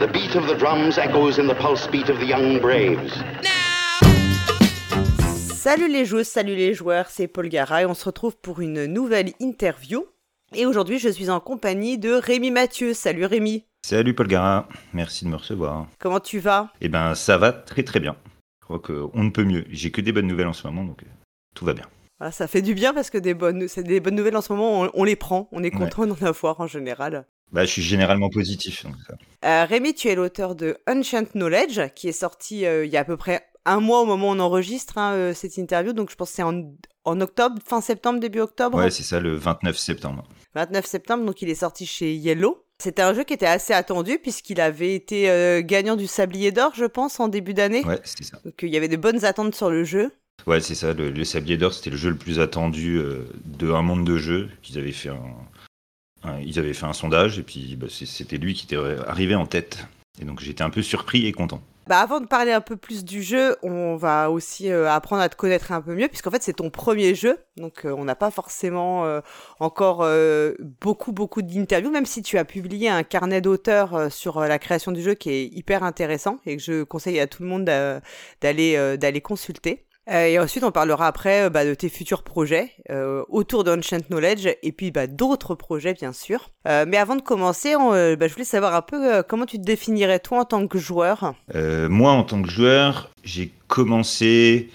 The beat of the drums echoes in the pulse beat of the young braves. Salut les joueuses, salut les joueurs, c'est Paul Gara et on se retrouve pour une nouvelle interview. Et aujourd'hui, je suis en compagnie de Rémi Mathieu. Salut Rémi. Salut Paul Gara, merci de me recevoir. Comment tu vas? Eh ben, ça va très très bien. Je crois qu'on ne peut mieux. J'ai que des bonnes nouvelles en ce moment, donc euh, tout va bien. Voilà, ça fait du bien parce que des bonnes, c'est des bonnes nouvelles en ce moment, on, on les prend, on est content d'en avoir en général. Bah, je suis généralement positif. Donc ça. Euh, Rémi, tu es l'auteur de Ancient Knowledge, qui est sorti euh, il y a à peu près un mois au moment où on enregistre hein, euh, cette interview, donc je pense que c'est en, en octobre, fin septembre, début octobre. Ouais, c'est ça, le 29 septembre. 29 septembre, donc il est sorti chez Yellow. C'était un jeu qui était assez attendu puisqu'il avait été euh, gagnant du Sablier d'Or, je pense, en début d'année. Ouais, c'est ça. Donc il y avait de bonnes attentes sur le jeu. Ouais, c'est ça. Le, le Sablier d'Or, c'était le jeu le plus attendu euh, de un monde de jeux. Ils avaient fait un- ils avaient fait un sondage et puis bah, c'était lui qui était arrivé en tête. Et donc j'étais un peu surpris et content. Bah, avant de parler un peu plus du jeu, on va aussi euh, apprendre à te connaître un peu mieux, puisqu'en fait c'est ton premier jeu, donc euh, on n'a pas forcément euh, encore beaucoup beaucoup d'interviews, même si tu as publié un carnet d'auteur sur la création du jeu qui est hyper intéressant et que je conseille à tout le monde d'a- d'aller d'aller consulter. Euh, et ensuite, on parlera après euh, bah, de tes futurs projets euh, autour d'Ancient Knowledge et puis bah, d'autres projets, bien sûr. Mais avant de commencer, on, bah, je voulais savoir un peu comment tu te définirais toi en tant que joueur? Moi, en tant que joueur, j'ai commencé.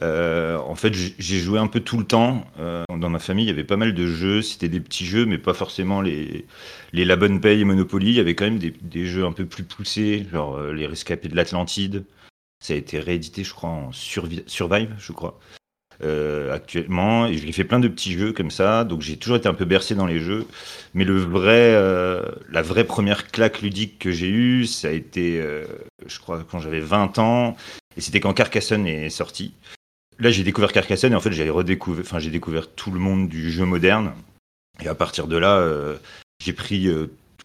en fait, j'ai joué un peu tout le temps. Dans ma famille, il y avait pas mal de jeux. C'était des petits jeux, mais pas forcément les, les La Bonne Paye et Monopoly. Il y avait quand même des, jeux un peu plus poussés, genre les Rescapés de l'Atlantide. Ça a été réédité, je crois, en Survi- Survive, je crois, euh, actuellement. Et j'ai fait plein de petits jeux comme ça. Donc j'ai toujours été un peu bercé dans les jeux. Mais le vrai, euh, la vraie première claque ludique que j'ai eue, ça a été, euh, je crois, quand j'avais 20 ans. Et c'était quand Carcassonne est sorti. Là, j'ai découvert Carcassonne et en fait, j'ai redécouvert, enfin, j'ai découvert tout le monde du jeu moderne. Et à partir de là, j'ai pris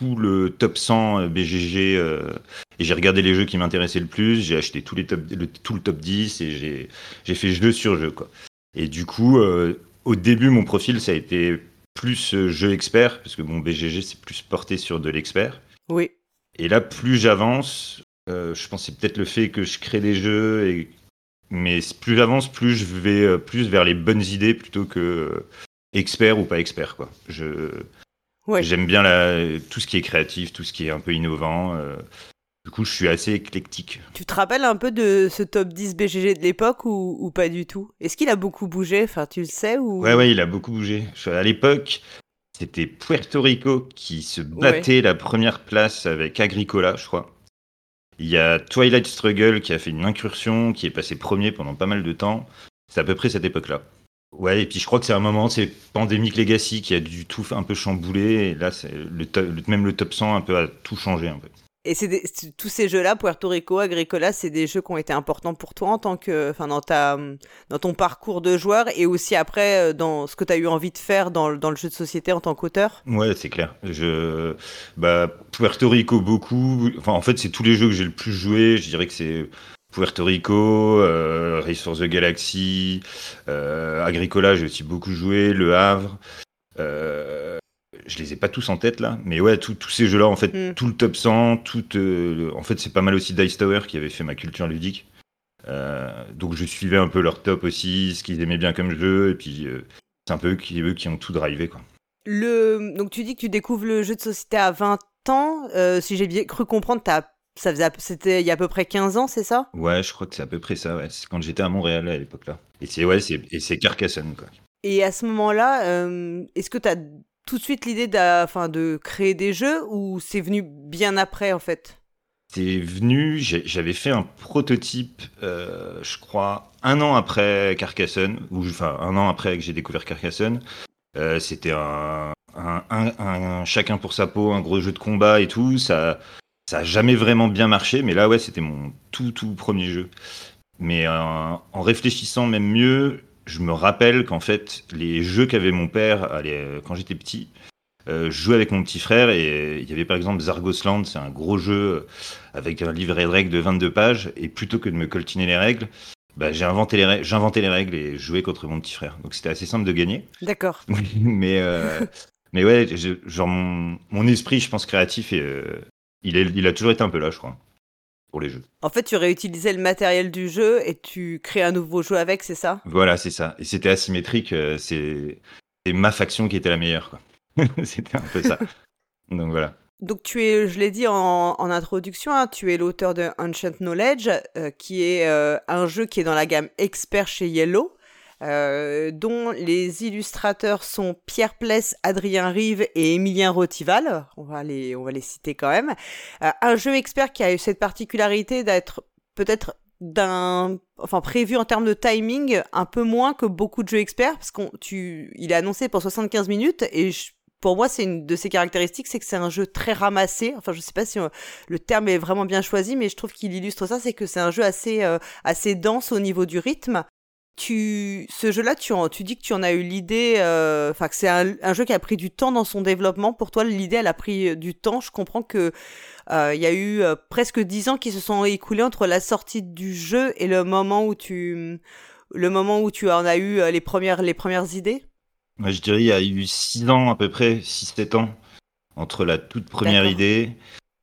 tout le top 100 BGG euh, et j'ai regardé les jeux qui m'intéressaient le plus. J'ai acheté tous les top, le, tout le top 10 et j'ai, fait jeu sur jeu, quoi. Et du coup, euh, au début, mon profil, ça a été plus euh, jeu expert, parce que mon BGG, c'est plus porté sur de l'expert. Oui. Et là, plus j'avance, euh, je pense que c'est peut-être le fait que je crée des jeux, et... mais plus j'avance, plus je vais euh, plus vers les bonnes idées plutôt que euh, expert ou pas expert. Quoi. Je... Ouais. J'aime bien la... tout ce qui est créatif, tout ce qui est un peu innovant. euh. Du coup, je suis assez éclectique. Tu te rappelles un peu de ce top 10 BGG de l'époque ou, ou pas du tout? Est-ce qu'il a beaucoup bougé? Enfin, tu le sais ou? Ouais, ouais, il a beaucoup bougé. À l'époque, c'était Puerto Rico qui se battait la première place avec Agricola, je crois. Il y a Twilight Struggle qui a fait une incursion, qui est passé premier pendant pas mal de temps. C'est à peu près cette époque-là. Ouais, et puis je crois que c'est un moment, c'est Pandemic Legacy qui a du tout un peu chamboulé. Et là, le le- même le top 100 un peu a tout changé un peu. Et c'est tous ces jeux-là, Puerto Rico, Agricola, c'est des jeux qui ont été importants pour toi en tant que, enfin, dans ta, dans ton parcours de joueur et aussi après euh, dans ce que tu as eu envie de faire dans, le- dans le jeu de société en tant qu'auteur? Ouais, c'est clair. Je, bah, Puerto Rico beaucoup. Enfin, en fait, c'est tous les jeux que j'ai le plus joué. Je dirais que c'est Puerto Rico, euh, Race for the Galaxy, euh, Agricola, j'ai aussi beaucoup joué, Le Havre. Euh, je les ai pas tous en tête là, mais ouais, tous ces jeux-là, en fait, Mm. tout le top 100, tout, euh, en fait, c'est pas mal aussi Dice Tower qui avait fait ma culture ludique. Euh, donc je suivais un peu leur top aussi, ce qu'ils aimaient bien comme jeu, et puis c'est un peu eux qui, eux qui ont tout drivé quoi. Le, donc tu dis que tu découvres le jeu de société à 20 ans. Euh, si j'ai bien cru comprendre, t'as, ça faisait, c'était il y a à peu près 15 ans, c'est ça? Ouais, je crois que c'est à peu près ça. Ouais. C'est quand j'étais à Montréal à l'époque là. Et c'est ouais, c'est et c'est Carcassonne quoi. Et à ce moment-là, euh, est-ce que tu as tout de suite l'idée enfin, de créer des jeux ou c'est venu bien après en fait? C'est venu, j'ai- j'avais fait un prototype, euh, je crois, un an après Carcassonne, ou enfin un an après que j'ai découvert Carcassonne. Euh, C'était un, un, un- un chacun pour sa peau, un gros jeu de combat et tout. Ça, ça a jamais vraiment bien marché, mais là ouais, c'était mon tout tout premier jeu. Mais euh, en réfléchissant même mieux, je me rappelle qu'en fait, les jeux qu'avait mon père allez, quand j'étais petit, euh, je jouais avec mon petit frère et il y avait par exemple Zargosland, c'est un gros jeu avec un livret de règles de 22 pages. Et plutôt que de me coltiner les règles, bah, j'ai inventé les règles, j'inventais les règles et jouais contre mon petit frère. Donc c'était assez simple de gagner. D'accord. mais, euh, mais ouais, je- genre mon, mon esprit, je pense, créatif, est, euh, il, est, il a toujours été un peu là, je crois, pour les jeux. En fait, tu réutilisais le matériel du jeu et tu crées un nouveau jeu avec, c'est ça? Voilà, c'est ça. Et c'était asymétrique. euh, C'est ma faction qui était la meilleure. c'était un peu ça. Donc voilà. Donc tu es, je l'ai dit en, en introduction, hein, tu es l'auteur de Ancient Knowledge, euh, qui est euh, un jeu qui est dans la gamme expert chez Yellow, euh, dont les illustrateurs sont Pierre Pless, Adrien Rive et Émilien Rotival. On va les, on va les citer quand même. Euh, un jeu expert qui a eu cette particularité d'être peut-être d'un enfin prévu en termes de timing un peu moins que beaucoup de jeux experts parce qu'on tu il est annoncé pour 75 minutes et je- pour moi c'est une de ses caractéristiques c'est que c'est un jeu très ramassé enfin je sais pas si euh, le terme est vraiment bien choisi mais je trouve qu'il illustre ça c'est que c'est un jeu assez assez dense au niveau du rythme tu ce jeu là tu en, tu dis que tu en as eu l'idée euh, enfin que c'est un, un jeu qui a pris du temps dans son développement. Pour toi l'idée elle a pris euh, du temps. Je comprends que euh, il y a eu euh, presque dix ans qui se sont écoulés entre la sortie du jeu et le moment où tu le moment où tu en as eu les premières les premières idées? Je dirais il y a eu 6 ans à peu près, 6-7 ans, entre la toute première idée.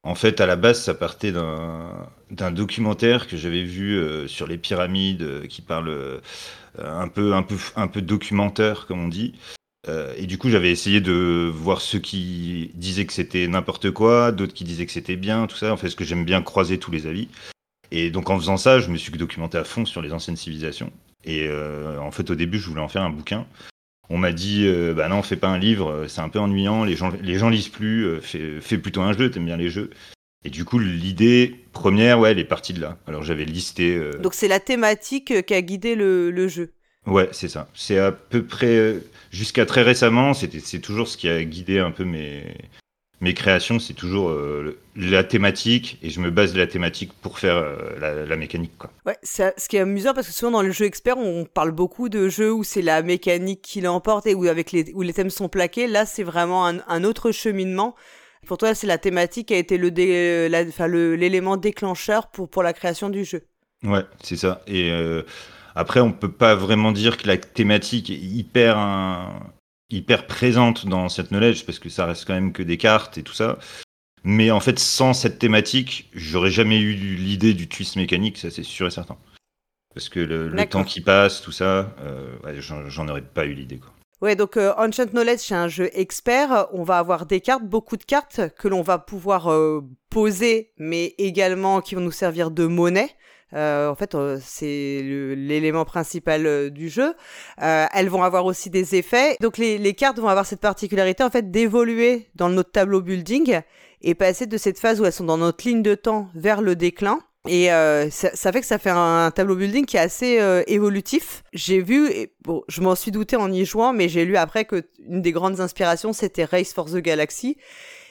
En fait, à la base, ça partait d'un documentaire que j'avais vu euh, sur les pyramides, euh, qui parle euh, un peu, un peu, documentaire, comme on dit. Et du coup, j'avais essayé de voir ceux qui disaient que c'était n'importe quoi, d'autres qui disaient que c'était bien, tout ça. En fait, parce que j'aime bien croiser tous les avis. Et donc, en faisant ça, je me suis documenté à fond sur les anciennes civilisations. Et en fait, au début, je voulais en faire un bouquin. On m'a dit, euh, bah non, fais pas un livre, euh, c'est un peu ennuyant, les gens, les gens lisent plus, euh, fais, fais plutôt un jeu, t'aimes bien les jeux. Et du coup, l'idée première, ouais, elle est partie de là. Alors j'avais listé. euh, donc c'est la thématique qui a guidé le, le jeu Ouais, c'est ça. C'est à peu près jusqu'à très récemment, c'était c'est toujours ce qui a guidé un peu mes mes créations, c'est toujours euh, la thématique et je me base de la thématique pour faire euh, la, la mécanique quoi. Ouais, ce qui est amusant parce que souvent dans le jeu expert, on parle beaucoup de jeux où c'est la mécanique qui l'emporte et où, avec les, où les thèmes sont plaqués. Là, c'est vraiment un, un autre cheminement. Pour toi, c'est la thématique qui a été le- l'élément déclencheur pour, pour la création du jeu. Ouais, c'est ça. Et euh, après, on peut pas vraiment dire que la thématique est hyper hyper présente dans cette knowledge parce que ça reste quand même que des cartes et tout ça. Mais en fait, sans cette thématique, j'aurais jamais eu l'idée du twist mécanique, ça c'est sûr et certain. Parce que le, temps qui passe, tout ça, euh, ouais, j'en aurais pas eu l'idée. quoi. Ouais, donc euh, Ancient Knowledge, c'est un jeu expert. On va avoir des cartes, beaucoup de cartes que l'on va pouvoir euh, poser, mais également qui vont nous servir de monnaie. Euh, en fait, euh, c'est l'élément principal euh, du jeu. Elles vont avoir aussi des effets. Donc les, les cartes vont avoir cette particularité en fait d'évoluer dans notre tableau building et passer de cette phase où elles sont dans notre ligne de temps vers le déclin. Et euh, ça, ça fait que ça fait un, tableau building qui est assez euh, évolutif. J'ai vu, et bon, je m'en suis douté en y jouant, mais j'ai lu après que une des grandes inspirations c'était Race for the Galaxy.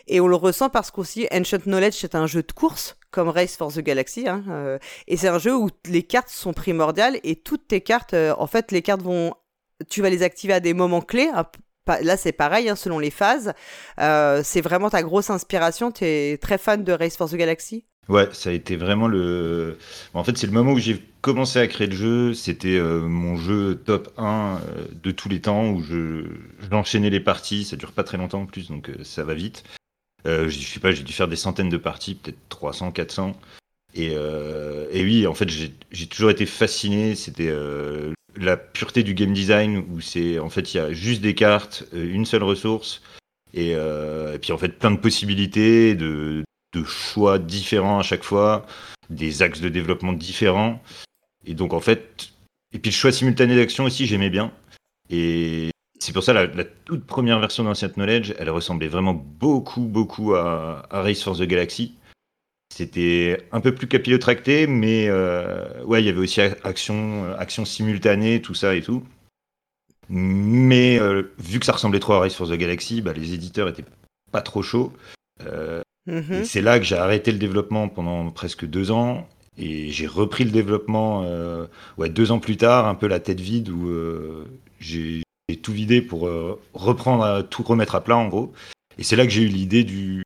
Et on le ressent parce qu'aussi Ancient Knowledge c'est un jeu de course comme Race for the Galaxy. Hein, euh, et c'est un jeu où les cartes sont primordiales et toutes tes cartes, euh, en fait, les cartes vont, tu vas les activer à des moments clés. Là, c'est pareil, hein, selon les phases. Euh, c'est vraiment ta grosse inspiration. Tu es très fan de Race for the Galaxy? Ouais, ça a été vraiment le. En fait, c'est le moment où j'ai commencé à créer le jeu. C'était mon jeu top 1 euh, de tous les temps où je j'enchaînais les parties. Ça dure pas très longtemps en plus, donc ça va vite. Euh, je sais pas, j'ai dû faire des centaines de parties, peut-être 300, 400. Et, euh, et oui, en fait, j'ai toujours été fasciné. C'était euh, la pureté du game design où c'est en fait il y a juste des cartes, une seule ressource, et, euh, et puis en fait plein de possibilités, de, de choix différents à chaque fois, des axes de développement différents. Et donc en fait, et puis le choix simultané d'action aussi, j'aimais bien. Et c'est pour ça la, la toute première version d'Ancient Knowledge, elle ressemblait vraiment beaucoup, beaucoup à, à Race for the Galaxy. C'était un peu plus capillotracté, mais euh, ouais, il y avait aussi a- action, euh, action simultanée, tout ça et tout. Mais euh, vu que ça ressemblait trop à Race for the Galaxy, bah, les éditeurs étaient pas trop chauds. Euh, Mhm. et c'est là que j'ai arrêté le développement pendant presque deux ans. Et j'ai repris le développement euh, ouais, deux ans plus tard, un peu la tête vide, où euh, j'ai j'ai tout vidé pour euh, reprendre, tout remettre à plat en gros. Et c'est là que j'ai eu l'idée du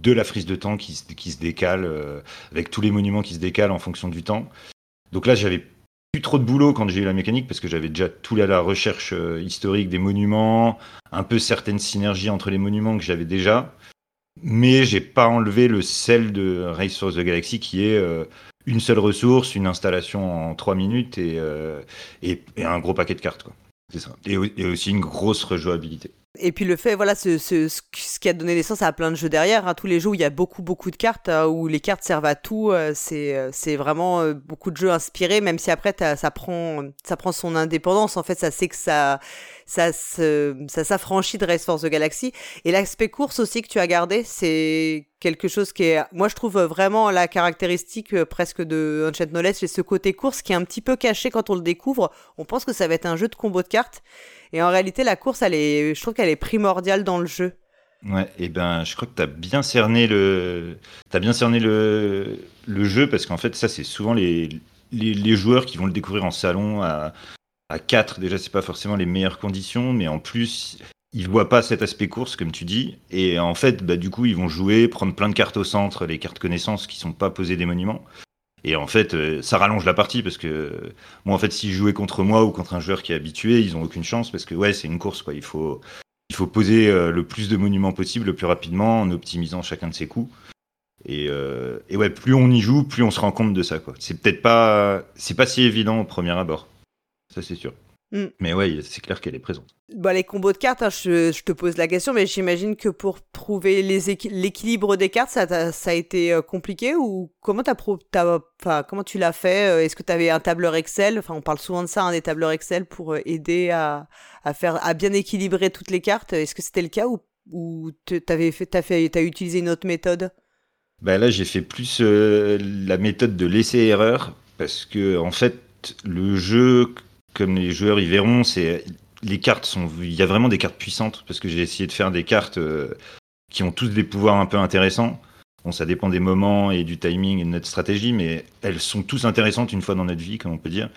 de la frise de temps qui, qui se décale, euh, avec tous les monuments qui se décalent en fonction du temps. Donc là, j'avais plus trop de boulot quand j'ai eu la mécanique, parce que j'avais déjà tout la, la recherche euh, historique des monuments, un peu certaines synergies entre les monuments que j'avais déjà. mais j'ai pas enlevé le sel de Race for the Galaxy qui est une seule ressource, une installation en 3 minutes et, et, un gros paquet de cartes. C'est ça. Et, et, aussi une grosse rejouabilité. Et puis le fait, voilà, ce, ce, ce, qui a donné naissance à plein de jeux derrière, hein, tous les jeux où il y a beaucoup, beaucoup de cartes, hein, où les cartes servent à tout, euh, c'est, euh, c'est vraiment euh, beaucoup de jeux inspirés, même si après ça prend, ça prend son indépendance. En fait, ça sait que ça, ça, ça s'affranchit de Race for the Galaxy. Et l'aspect course aussi que tu as gardé, c'est quelque chose qui est, moi je trouve vraiment la caractéristique presque de Unchained Knowledge, c'est ce côté course qui est un petit peu caché quand on le découvre. On pense que ça va être un jeu de combo de cartes. Et en réalité, la course, elle est, je trouve qu'elle est primordiale dans le jeu. Ouais, et ben, je crois que tu as bien cerné le, bien cerné le, le jeu parce qu'en fait, ça, c'est souvent les, les, joueurs qui vont le découvrir en salon à, à 4. Déjà, c'est pas forcément les meilleures conditions, mais en plus, ils voient pas cet aspect course, comme tu dis. Et en fait, bah, du coup, ils vont jouer, prendre plein de cartes au centre, les cartes connaissances qui sont pas posées des monuments. Et en fait, euh, ça rallonge la partie parce que moi, en fait, s'ils jouaient contre moi ou contre un joueur qui est habitué, ils ont aucune chance parce que ouais, c'est une course quoi. Il faut il faut poser euh, le plus de monuments possible le plus rapidement en optimisant chacun de ses coups. Et, euh, et ouais, plus on y joue, plus on se rend compte de ça quoi. C'est peut-être pas c'est pas si évident au premier abord. Ça c'est sûr. Mm. Mais ouais, c'est clair qu'elle est présente. Bah, les combos de cartes, hein, je, te pose la question, mais j'imagine que pour trouver l'équilibre des cartes, ça, ça, a été euh, compliqué ou comment, as, comment tu l'as fait euh, Est-ce que tu avais un tableur Excel? Enfin, on parle souvent de ça, hein, des tableurs Excel pour euh, aider à, à, faire, à bien équilibrer toutes les cartes. Est-ce que c'était le cas ou, ou tu as, fait, as utilisé une autre méthode? Bah Là, j'ai fait plus la méthode de l'essai-erreur parce que, en fait, le jeu comme les joueurs y verront, c'est les cartes sont. Il y a vraiment des cartes puissantes parce que j'ai essayé de faire des cartes euh, qui ont tous des pouvoirs un peu intéressants. Bon, ça dépend des moments et du timing et de notre stratégie, mais elles sont tous intéressantes une fois dans notre vie, comme on peut dire.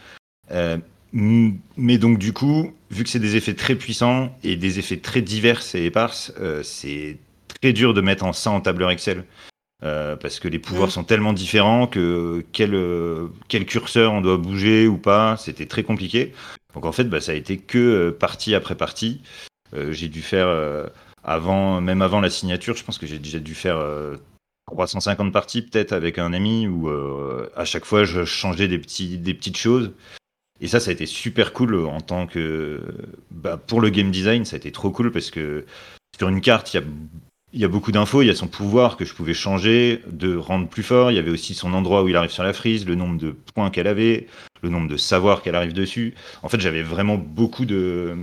Euh, mais donc du coup, vu que c'est des effets très puissants et des effets très divers et éparses, euh, c'est très dur de mettre en ça en tableur Excel. Parce que les pouvoirs sont tellement différents que quel, quel curseur on doit bouger ou pas, c'était très compliqué. Donc en fait, bah, ça a été que euh, partie après partie. Euh, j'ai dû faire euh, avant, même avant la signature, je pense que j'ai déjà dû faire 350 parties peut-être avec un ami où à chaque fois je changeais des, petits, des petites choses. Et ça, ça a été super cool en tant que. Bah, pour le game design, ça a été trop cool parce que sur une carte, il y a, il y a beaucoup d'infos, il y a son pouvoir que je pouvais changer, de rendre plus fort. Il y avait aussi son endroit où il arrive sur la frise, le nombre de points qu'elle avait, le nombre de savoirs qu'elle arrive dessus. En fait, j'avais vraiment beaucoup de,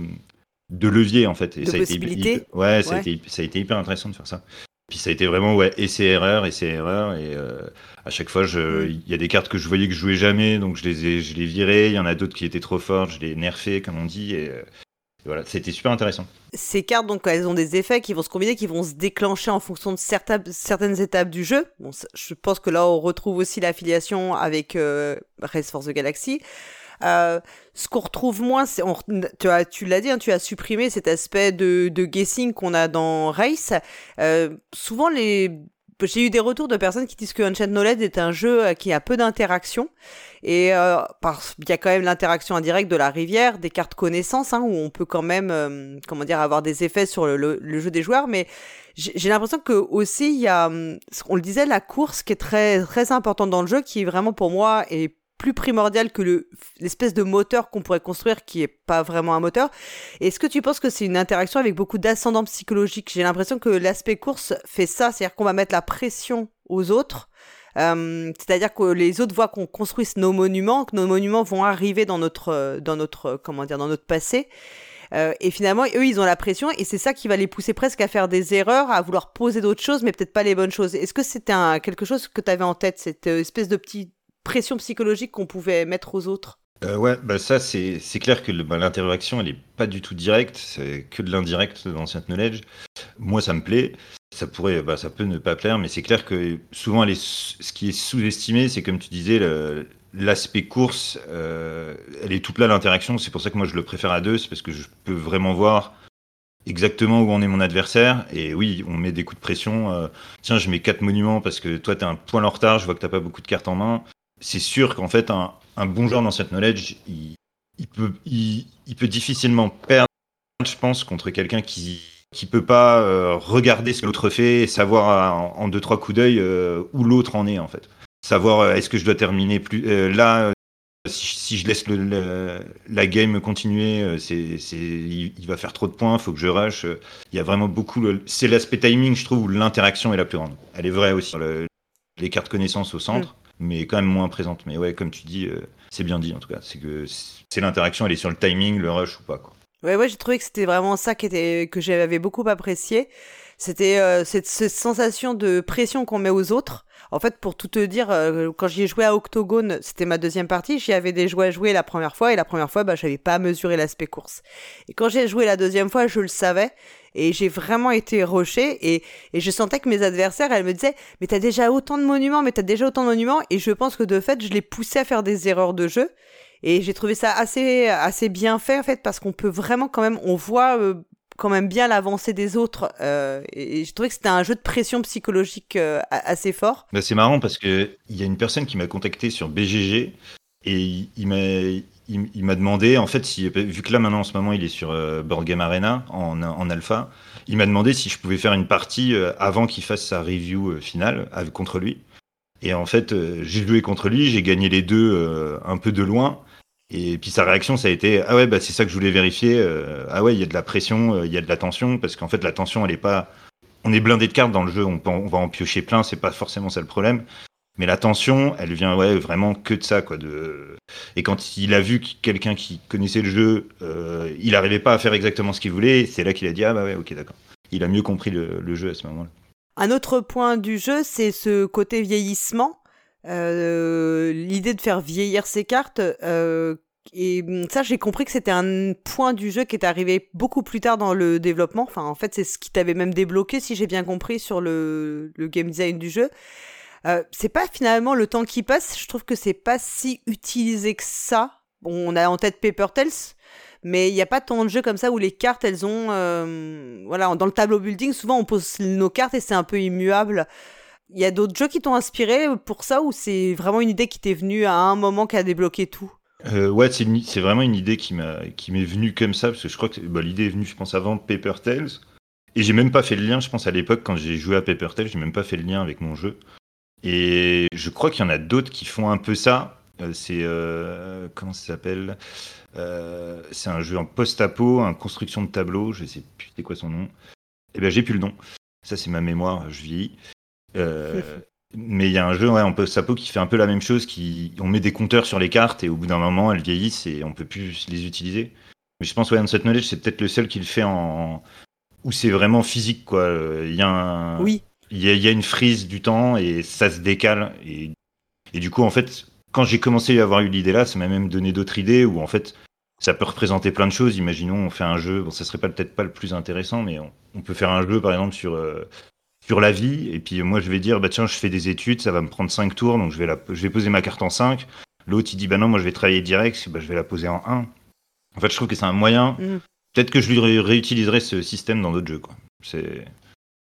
de leviers, en fait. Et ça, a été, ouais, Ça, a été, ça a été hyper intéressant de faire ça. Puis ça a été vraiment ouais, essai-erreur, essai-erreur. Et euh, à chaque fois, il y a des cartes que je voyais que je jouais jamais, donc je les ai, je les virais. Il y en a d'autres qui étaient trop fortes, je les nerfais, comme on dit. Et, euh, voilà, c'était super intéressant. Ces cartes, donc, elles ont des effets qui vont se combiner, qui vont se déclencher en fonction de certaines étapes du jeu. Je pense que là, on retrouve aussi l'affiliation avec euh, Race for the Galaxy. Euh, ce qu'on retrouve moins, c'est, tu, as, tu l'as dit, hein, tu as supprimé cet aspect de, de guessing qu'on a dans Race. Euh, souvent, les j'ai eu des retours de personnes qui disent que Unchained Knowledge est un jeu euh, qui a peu d'interaction. Et euh, il y a quand même l'interaction indirecte de la rivière, des cartes connaissances, hein, où on peut quand même, euh, comment dire, avoir des effets sur le, jeu des joueurs. Mais j'ai l'impression que aussi il y a, on le disait, la course qui est très très importante dans le jeu, qui vraiment pour moi est plus primordial que l'espèce de moteur qu'on pourrait construire qui est pas vraiment un moteur. Est-ce que tu penses que c'est une interaction avec beaucoup d'ascendant psychologique J'ai l'impression que l'aspect course fait ça, c'est-à-dire qu'on va mettre la pression aux autres. Euh, c'est-à-dire que les autres voient qu'on construise nos monuments, que nos monuments vont arriver dans notre, dans notre, comment dire, dans notre passé. Euh, et finalement, eux, ils ont la pression et c'est ça qui va les pousser presque à faire des erreurs, à vouloir poser d'autres choses, mais peut-être pas les bonnes choses. Est-ce que c'était quelque chose que tu avais en tête, cette euh, espèce de petit pression psychologique qu'on pouvait mettre aux autres euh, ouais, bah ça c'est clair que bah, l'interaction elle est pas du tout directe, c'est que de l'indirect dans Saint Knowledge. Moi ça me plaît, ça pourrait, bah, ça peut ne pas plaire, mais c'est clair que souvent ce qui est sous-estimé, c'est comme tu disais l'aspect course, euh, elle est toute là l'interaction. C'est pour ça que moi je le préfère à deux, c'est parce que je peux vraiment voir exactement où en est mon adversaire. Et oui, on met des coups de pression. Euh, tiens, je mets quatre monuments parce que toi, tu as un point en retard, je vois que tu pas beaucoup de cartes en main c'est sûr qu'en fait, un, bon joueur dans cette knowledge, il, peut, il, peut difficilement perdre, je pense, contre quelqu'un qui, qui peut pas euh, regarder ce que l'autre fait et savoir en, deux trois coups d'œil euh, où l'autre en est en fait. Savoir euh, est-ce que je dois terminer plus là si, je laisse la game continuer, c'est, c'est, il, va faire trop de points, faut que je rush. Il y a vraiment beaucoup. c'est l'aspect timing, je trouve, où l'interaction est la plus grande. Elle est vraie aussi. les cartes connaissances au centre. Mais quand même moins présente. Mais ouais, comme tu dis, c'est bien dit en tout cas. C'est que c'est l'interaction, elle est sur le timing, le rush ou pas. Quoi. Ouais, ouais, j'ai trouvé que c'était vraiment ça qui était, que j'avais beaucoup apprécié. C'était euh, cette, sensation de pression qu'on met aux autres. En fait, pour tout te dire, euh, quand j'y ai joué à Octogone, c'était ma deuxième partie, j'y avais des jouets à jouer la première fois, et la première fois, bah, j'avais pas mesuré l'aspect course. Et quand j'ai joué la deuxième fois, je le savais, et j'ai vraiment été rushé, et, et je sentais que mes adversaires, elles me disaient, mais t'as déjà autant de monuments, mais t'as déjà autant de monuments, et je pense que de fait, je les poussais à faire des erreurs de jeu, et j'ai trouvé ça assez, assez bien fait, en fait, parce qu'on peut vraiment, quand même, on voit euh, quand même bien l'avancée des autres. Euh, et j'ai trouvé que c'était un jeu de pression psychologique euh, assez fort. Bah, c'est marrant parce qu'il y a une personne qui m'a contacté sur BGG et il, m'a il, m'a demandé, en fait, vu que là maintenant en ce moment il est sur Board Game Arena en, en alpha, il m'a demandé si je pouvais faire une partie avant qu'il fasse sa review finale contre lui. Et en fait, j'ai joué contre lui, j'ai gagné les deux un peu de loin. Et puis sa réaction, ça a été ah ouais bah c'est ça que je voulais vérifier. Euh, ah ouais il y a de la pression, euh, il y a de la tension parce qu'en fait la tension elle est pas. On est blindé de cartes dans le jeu, on, va en piocher plein, c'est pas forcément ça le problème. Mais la tension, elle vient ouais vraiment que de ça quoi. De et quand il a vu quelqu'un qui connaissait le jeu, euh, il n'arrivait pas à faire exactement ce qu'il voulait. C'est là qu'il a dit ah bah ouais ok d'accord. Il a mieux compris le jeu à ce moment-là. Un autre point du jeu, c'est ce côté vieillissement. Euh, l'idée de faire vieillir ses cartes. Euh, et ça, j'ai compris que c'était un point du jeu qui est arrivé beaucoup plus tard dans le développement. Enfin, en fait, c'est ce qui t'avait même débloqué, si j'ai bien compris, sur le, game design du jeu. Euh, c'est pas finalement le temps qui passe. Je trouve que c'est pas si utilisé que ça. Bon, on a en tête Paper Tales, mais il n'y a pas tant de jeux comme ça où les cartes, elles ont, voilà, dans le tableau building, souvent on pose nos cartes et c'est un peu immuable. Il y a d'autres jeux qui t'ont inspiré pour ça ou c'est vraiment une idée qui t'est venue à un moment qui a débloqué tout? Euh, ouais, c'est vraiment une idée qui m'est venue comme ça, parce que je crois que bah, l'idée est venue, je pense, avant Paper Tales. Et j'ai même pas fait le lien, je pense, à l'époque, quand j'ai joué à Paper Tales, j'ai même pas fait le lien avec mon jeu. Et je crois qu'il y en a d'autres qui font un peu ça. Euh, c'est. Euh, comment ça s'appelle? C'est un jeu en post-apo, en construction de tableau, je sais plus c'est quoi son nom. Eh bien, j'ai plus le nom. Ça, c'est ma mémoire, je vieillis. Euh, mais il y a un jeu ouais, en post-apo qui fait un peu la même chose. Qui, on met des compteurs sur les cartes et au bout d'un moment, elles vieillissent et on peut plus les utiliser. Mais je pense que cette Knowledge, c'est peut-être le seul qui le fait en. où c'est vraiment physique, quoi. Il y a un. Oui. Il y, a, il y a une frise du temps et ça se décale. Et, et du coup, en fait, quand j'ai commencé à avoir eu l'idée là, ça m'a même donné d'autres idées où en fait, ça peut représenter plein de choses. Imaginons, on fait un jeu, bon, ça serait peut-être pas le plus intéressant, mais on, peut faire un jeu, par exemple, sur euh, sur la vie. Et puis moi, je vais dire, bah tiens, je fais des études, ça va me prendre 5 tours, donc je vais, la, je vais poser ma carte en 5. L'autre, il dit, bah non, moi, je vais travailler direct, bah, je vais la poser en 1. En fait, je trouve que c'est un moyen. Mm. Peut-être que je lui réutiliserai ce système dans d'autres jeux, quoi. C'est.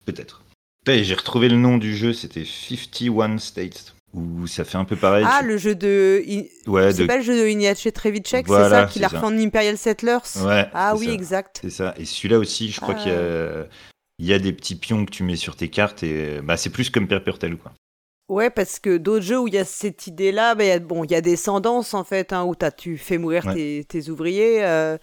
Peut-être. J'ai retrouvé le nom du jeu, c'était 51 States. Où ça fait un peu pareil. Ah, le jeu de. Ouais, c'est pas le jeu de Ignace Trevicek, c'est ça, qu'il a refait en Imperial Settlers? Ouais. Ah oui, exact. C'est ça. Et celui-là aussi, je crois qu'il y a ah il y a des petits pions que tu mets sur tes cartes et bah, c'est plus comme Perpertel quoi. Ouais, parce que d'autres jeux où il y a cette idée-là, bah, bon, il y a des tendances en fait, hein, où as, tu fais mourir tes, tes, ouvriers. Euh,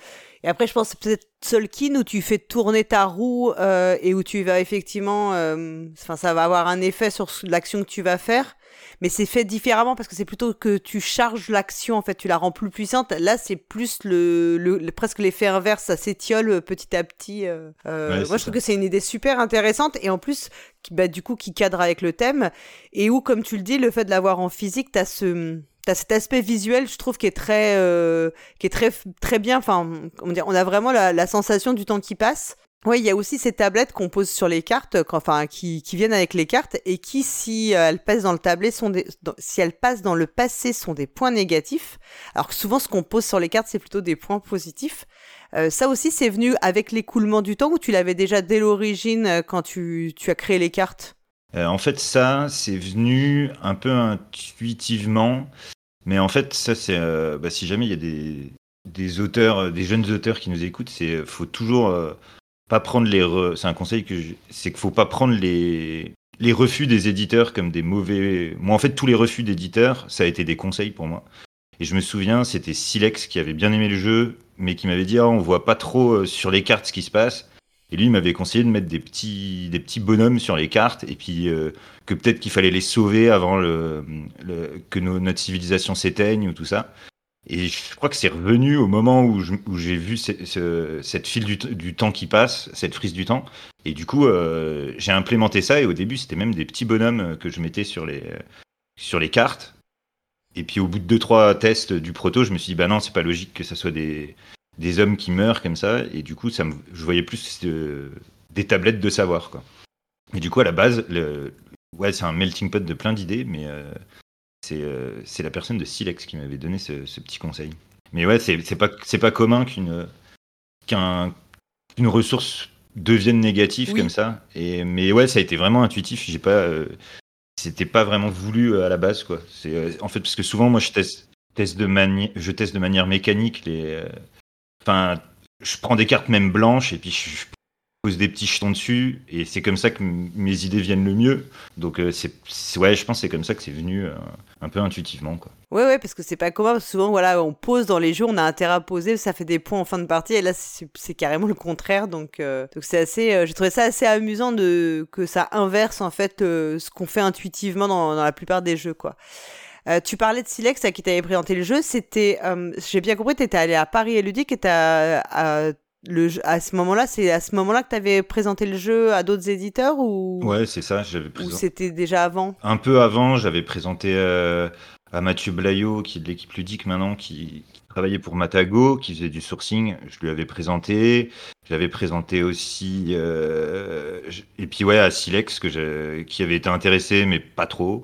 et après, je pense que c'est peut-être Solkin où tu fais tourner ta roue euh, et où tu vas effectivement, euh, enfin, ça va avoir un effet sur l'action que tu vas faire mais c'est fait différemment parce que c'est plutôt que tu charges l'action, en fait, tu la rends plus puissante. Là, c'est plus le, le, presque l'effet inverse, ça s'étiole euh, petit à petit. Euh, euh moi, je trouve que c'est une idée super intéressante et en plus, qui, bah, du coup, qui cadre avec le thème et où, comme tu le dis, le fait de l'avoir en physique, t'as ce T'as cet aspect visuel, je trouve, qui est très, euh, qui est très, très bien. Enfin, on a vraiment la, sensation du temps qui passe. Oui, il y a aussi ces tablettes qu'on pose sur les cartes, enfin qui, viennent avec les cartes et qui, si euh, elles passent dans le tablet, sont si elles passent dans le passé, sont des points négatifs. Alors que souvent, ce qu'on pose sur les cartes, c'est plutôt des points positifs. Euh, ça aussi, c'est venu avec l'écoulement du temps ou tu l'avais déjà dès l'origine quand tu, as créé les cartes? En fait, ça, c'est venu un peu intuitivement. Mais en fait, c'est bah, si jamais il y a des, des auteurs, des jeunes auteurs qui nous écoutent, c'est faut toujours pas prendre les. Prendre les refus des éditeurs comme des mauvais. Moi, en fait, tous les refus d'éditeurs, ça a été des conseils pour moi. Et je me souviens, c'était Silex qui avait bien aimé le jeu, mais qui m'avait dit ah, on voit pas trop euh, sur les cartes ce qui se passe. Et lui, il m'avait conseillé de mettre des petits, des petits bonhommes sur les cartes, et puis euh, que peut-être qu'il fallait les sauver avant que notre civilisation s'éteigne ou tout ça. Et je crois que c'est revenu au moment où, j'ai vu cette file du, temps qui passe, cette frise du temps. Et du coup, euh, j'ai implémenté ça. Et au début, c'était même des petits bonhommes que je mettais sur les, sur les cartes. Et puis au bout de deux trois tests du proto, je me suis dit bah non, c'est pas logique que ça soit des, des hommes qui meurent comme ça. Et du coup, ça me, je voyais plus des tablettes de savoir quoi. Et du coup, à la base, le, ouais, c'est un melting pot de plein d'idées, mais euh, euh, c'est la personne de Silex qui m'avait donné ce, petit conseil. Mais ouais, c'est pas, pas commun qu'une qu'une ressource devienne négative comme ça. Et, mais ouais, ça a été vraiment intuitif. J'ai pas, euh, c'était pas vraiment voulu à la base, quoi. C'est en fait parce que souvent, moi, je teste, teste de manière, je teste de manière mécanique les. Enfin, je prends des cartes même blanches et puis je, des petits jetons dessus et c'est comme ça que mes idées viennent le mieux. Donc euh, c'est ouais, je pense c'est comme ça que c'est venu euh, un peu intuitivement quoi. Ouais ouais parce que c'est pas commun souvent voilà, on pose dans les jeux, on a intérêt à poser, ça fait des points en fin de partie et là c'est carrément le contraire donc euh, donc c'est assez j'ai trouvé ça assez amusant de que ça inverse en fait ce qu'on fait intuitivement dans, dans, la plupart des jeux quoi. Tu parlais de Silex à qui t'avait présenté le jeu, c'était, j'ai bien compris, tu étais allé à Paris et Ludique et t'as le à ce moment-là, c'est à ce moment-là que tu avais présenté le jeu à d'autres éditeurs ou? Ouais, c'est ça, j'avais présenté. Ou c'était déjà avant? Un peu avant, j'avais présenté euh, à Mathieu Blaillot, qui est de l'équipe ludique maintenant, qui, travaillait pour Matago, qui faisait du sourcing. Je lui avais présenté. J'avais présenté aussi, euh, et puis ouais, à Silex, que qui avait été intéressé, mais pas trop.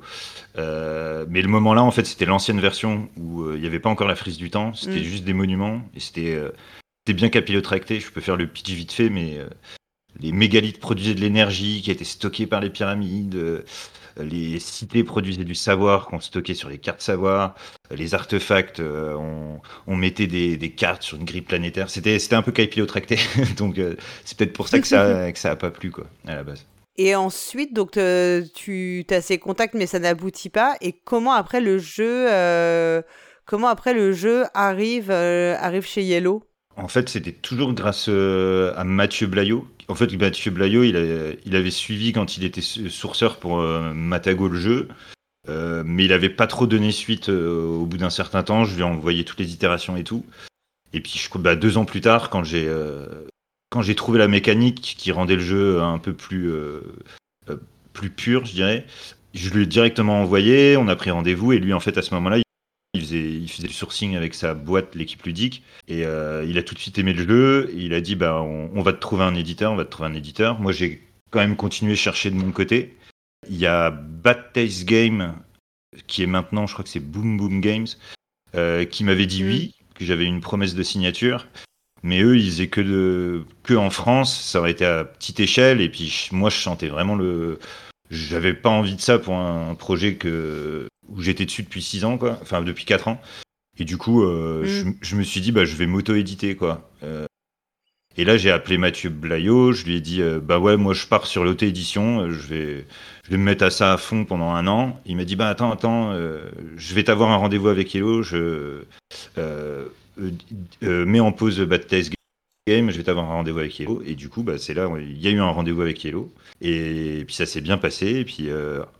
Euh, mais le moment là, en fait, c'était l'ancienne version où il n'y avait pas encore la frise du temps. C'était mm. juste des monuments et c'était bien capillotracté, je peux faire le pitch vite fait, mais euh, les mégalithes produisaient de l'énergie qui était stockée par les pyramides, euh, les cités produisaient du savoir qu'on stockait sur les cartes savoir, euh, les artefacts, on, mettait des, cartes sur une grille planétaire. C'était, c'était un peu capillotracté, donc c'est peut-être pour ça que ça, que ça a pas plu quoi, à la base. Et ensuite, donc tu as ces contacts, mais ça n'aboutit pas. Et comment après le jeu, comment après le jeu arrive, arrive chez Yellow? En fait, c'était toujours grâce euh, à Mathieu Blaillot. En fait, Mathieu Blaillot, il, avait suivi quand il était sourceur pour euh, Matago le jeu. Euh, mais il n'avait pas trop donné suite au bout d'un certain temps. Je lui ai envoyé toutes les itérations et tout. Et puis, je, bah, deux ans plus tard, quand j'ai quand j'ai trouvé la mécanique qui rendait le jeu un peu plus plus pur, je dirais, je lui ai directement envoyé. On a pris rendez-vous et lui, en fait, à ce moment-là, il faisait, il faisait du sourcing avec sa boîte, l'équipe ludique, et euh, il a tout de suite aimé le jeu. Et il a dit bah, on, va te trouver un éditeur, on va te trouver un éditeur. Moi, j'ai quand même continué à chercher de mon côté. Il y a Bad Taste Game, qui est maintenant, je crois que c'est Boom Boom Games, euh, qui m'avait dit oui, que j'avais une promesse de signature. Mais eux, ils faisaient que, de, que en France, ça aurait été à petite échelle. Et puis moi, je chantais vraiment le. J'avais pas envie de ça pour un projet que où j'étais dessus depuis 6 ans, quoi. Enfin, depuis 4 ans. Et du coup, euh, mm. je, me suis dit, bah, je vais m'auto-éditer, quoi. Euh, et là, j'ai appelé Mathieu Blaillot, je lui ai dit, euh, bah ouais, moi je pars sur l'auto-édition, je vais, je vais me mettre à ça à fond pendant un an. Il m'a dit, bah attends, attends, je vais t'avoir un rendez-vous avec Hello, je mets en pause Bad Test Game, je vais t'avoir un rendez-vous avec Hello. Et du coup, bah, c'est là, il y a eu un rendez-vous avec Hello. Et, puis ça s'est bien passé, et puis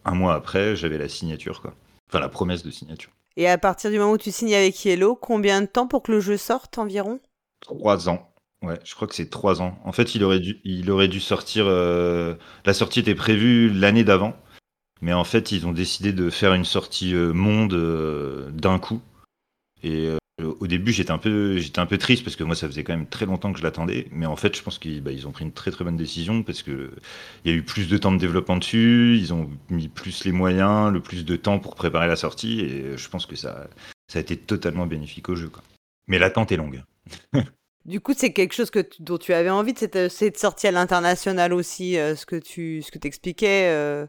un mois après, j'avais la signature, quoi. Enfin, la promesse de signature. Et à partir du moment où tu signes avec Yellow, combien de temps pour que le jeu sorte environ? Trois ans. Ouais, je crois que c'est trois ans. En fait, il aurait dû, il aurait dû sortir. Euh, la sortie était prévue l'année d'avant, mais en fait, ils ont décidé de faire une sortie euh, monde euh, d'un coup. Et au début, j'étais un peu, triste parce que moi, ça faisait quand même très longtemps que je l'attendais. Mais en fait, je pense qu'ils bah, ont pris une très très bonne décision parce que il y a eu plus de temps de développement dessus, ils ont mis plus les moyens, le plus de temps pour préparer la sortie, et je pense que ça, ça a été totalement bénéfique au jeu. Mais l'attente est longue. Du coup, c'est quelque chose dont tu avais envie, de cette sortie à l'international aussi, euh, ce que tu ce. Euh,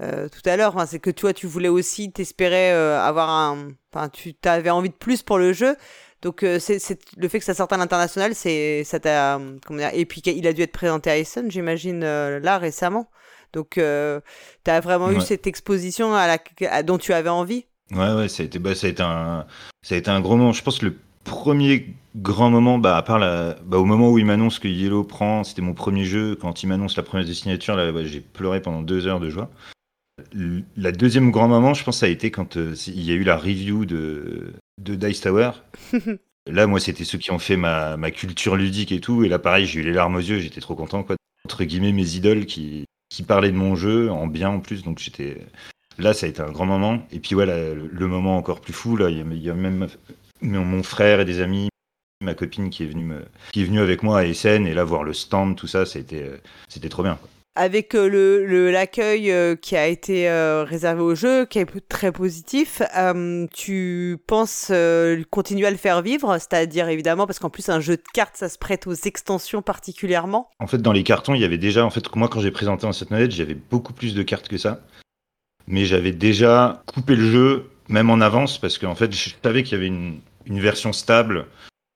euh, tout à l'heure. c'est que toi, tu voulais aussi t'espérer euh, avoir un. Enfin, tu avais envie de plus pour le jeu. Donc euh, c'est le fait que ça sorte à l'international, c'est ça t'a comment dire et puis il a dû être présenté à Essen, j'imagine euh, là récemment. Donc tu as vraiment eu cette exposition à la dont tu avais envie? Ouais ouais, ça a été bah, ça a été un ça a été un gros moment. Je pense que le premier grand moment, bah, à part la, bah, au moment où il m'annonce que Yellow prend, c'était mon premier jeu. Quand il m'annonce la première signature, là, j'ai pleuré pendant deux heures de joie. La deuxième grand moment, je pense, ça a été quand euh, il y a eu la review de, de Dice Tower. là, moi, c'était ceux qui ont fait ma, ma, culture ludique et tout. Et là, pareil, j'ai eu les larmes aux yeux, j'étais trop content, quoi. Entre guillemets, mes idoles qui, qui parlaient de mon jeu, en bien en plus. Donc, j'étais. Là, ça a été un grand moment. Et puis, voilà, le moment encore plus fou, là, il y, a même mon frère et des amis, ma copine qui est venue, me, qui est venue avec moi à Essen. Et là, voir le stand, tout ça, c'était, c'était trop bien, quoi avec euh, le l'accueil euh, qui a été euh, réservé au jeu, qui est très positif, tu penses continuer à le faire vivre, c'est-à-dire évidemment parce qu'en plus un jeu de cartes, ça se prête aux extensions particulièrement. En fait, dans les cartons, il y avait déjà, en fait, moi quand j'ai présenté en cette knowledge, j'avais beaucoup plus de cartes que ça, mais j'avais déjà coupé le jeu même en avance parce qu'en fait, je savais qu'il y avait une version stable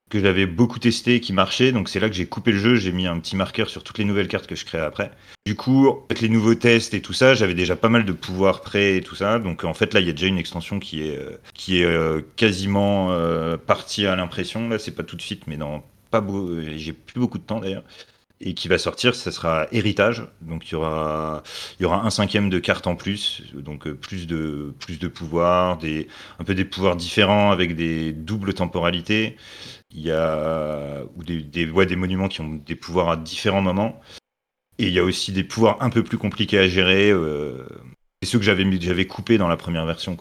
que j'avais beaucoup testé qui marchait. Donc c'est là que j'ai coupé le jeu, j'ai mis un petit marqueur sur toutes les nouvelles cartes que je crée après. Du coup, avec les nouveaux tests et tout ça, j'avais déjà pas mal de pouvoir prêt et tout ça. Donc en fait là, il y a déjà une extension qui est euh, qui est euh, quasiment euh, partie à l'impression. Là, c'est pas tout de suite, mais dans pas beau, j'ai plus beaucoup de temps d'ailleurs. Et qui va sortir, ça sera héritage. Donc il y aura, un cinquième de cartes en plus, donc plus de plus de pouvoirs, un peu des pouvoirs différents avec des doubles temporalités. Il y a ou des, des, des monuments qui ont des pouvoirs à différents moments. Et il y a aussi des pouvoirs un peu plus compliqués à gérer. Euh, c'est ceux que j'avais j'avais coupé dans la première version.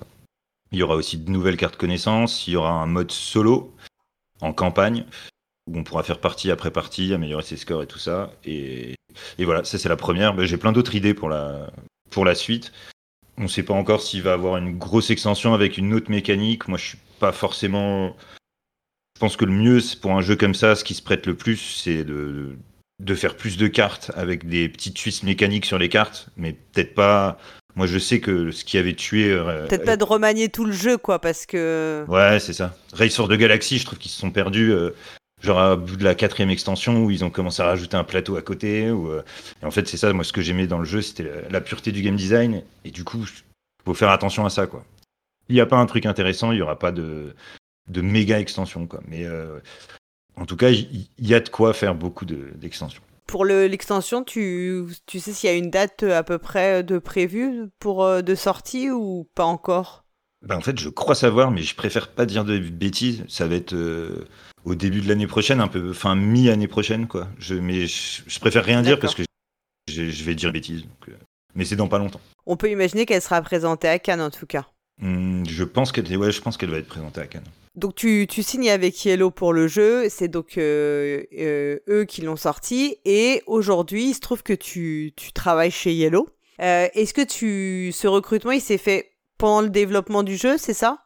Il y aura aussi de nouvelles cartes connaissances. Il y aura un mode solo en campagne où on pourra faire partie après partie, améliorer ses scores et tout ça. Et, et voilà, ça c'est la première. J'ai plein d'autres idées pour la, pour la suite. On ne sait pas encore s'il va avoir une grosse extension avec une autre mécanique. Moi, je suis pas forcément je pense que le mieux, pour un jeu comme ça, ce qui se prête le plus, c'est de, de faire plus de cartes avec des petites suisses mécaniques sur les cartes, mais peut-être pas. Moi, je sais que ce qui avait tué. Euh, peut-être pas de remanier tout le jeu, quoi, parce que. Ouais, c'est ça. Racer de Galaxy, je trouve qu'ils se sont perdus. Euh, genre à bout de la quatrième extension où ils ont commencé à rajouter un plateau à côté. Euh, Et en fait, c'est ça, moi, ce que j'aimais dans le jeu, c'était la, pureté du game design. Et du coup, faut faire attention à ça, quoi. Il n'y a pas un truc intéressant, il n'y aura pas de, de méga extensions. Quoi. Mais euh, en tout cas, il y, a de quoi faire beaucoup d'extensions. pour l'extension, tu, tu sais s'il y a une date à peu près de prévue pour euh, de sortie ou pas encore? Ben En fait, je crois savoir, mais je préfère pas dire de bêtises. Ça va être euh, au début de l'année prochaine, un peu, enfin mi-année prochaine, quoi. Je, mais je, préfère rien dire parce que je, vais dire bêtises. mais c'est dans pas longtemps. On peut imaginer qu'elle sera présentée à Cannes en tout cas. Hmm, je pense qu'elle ouais, je pense qu'elle va être présentée à Cannes. Donc tu, tu, signes avec Yellow pour le jeu, c'est donc euh, euh, eux qui l'ont sorti, et aujourd'hui il se trouve que tu, tu travailles chez Yellow. Euh, Est-ce que tu, ce recrutement il s'est fait pendant le développement du jeu, c'est ça?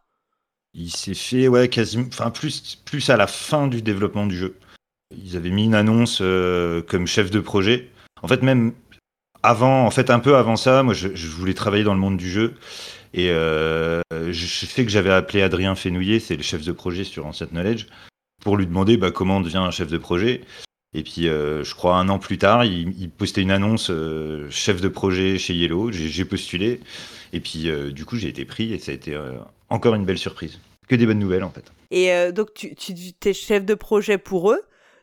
Il s'est fait, ouais, quasiment, enfin plus, plus à la fin du développement du jeu. Ils avaient mis une annonce euh, comme chef de projet. En fait, même avant, en fait, un peu avant ça, moi je, voulais travailler dans le monde du jeu. Et euh, je sais que j'avais appelé Adrien Fenouillet, c'est le chef de projet sur Ancient Knowledge, pour lui demander bah, comment on devient un chef de projet. Et puis, euh, je crois un an plus tard, il, postait une annonce euh, chef de projet chez Yellow. J'ai postulé. Et puis, du coup, j'ai été pris et ça a été encore une belle surprise. Que des bonnes nouvelles, en fait. Et donc, tu, tu es chef de projet pour eux.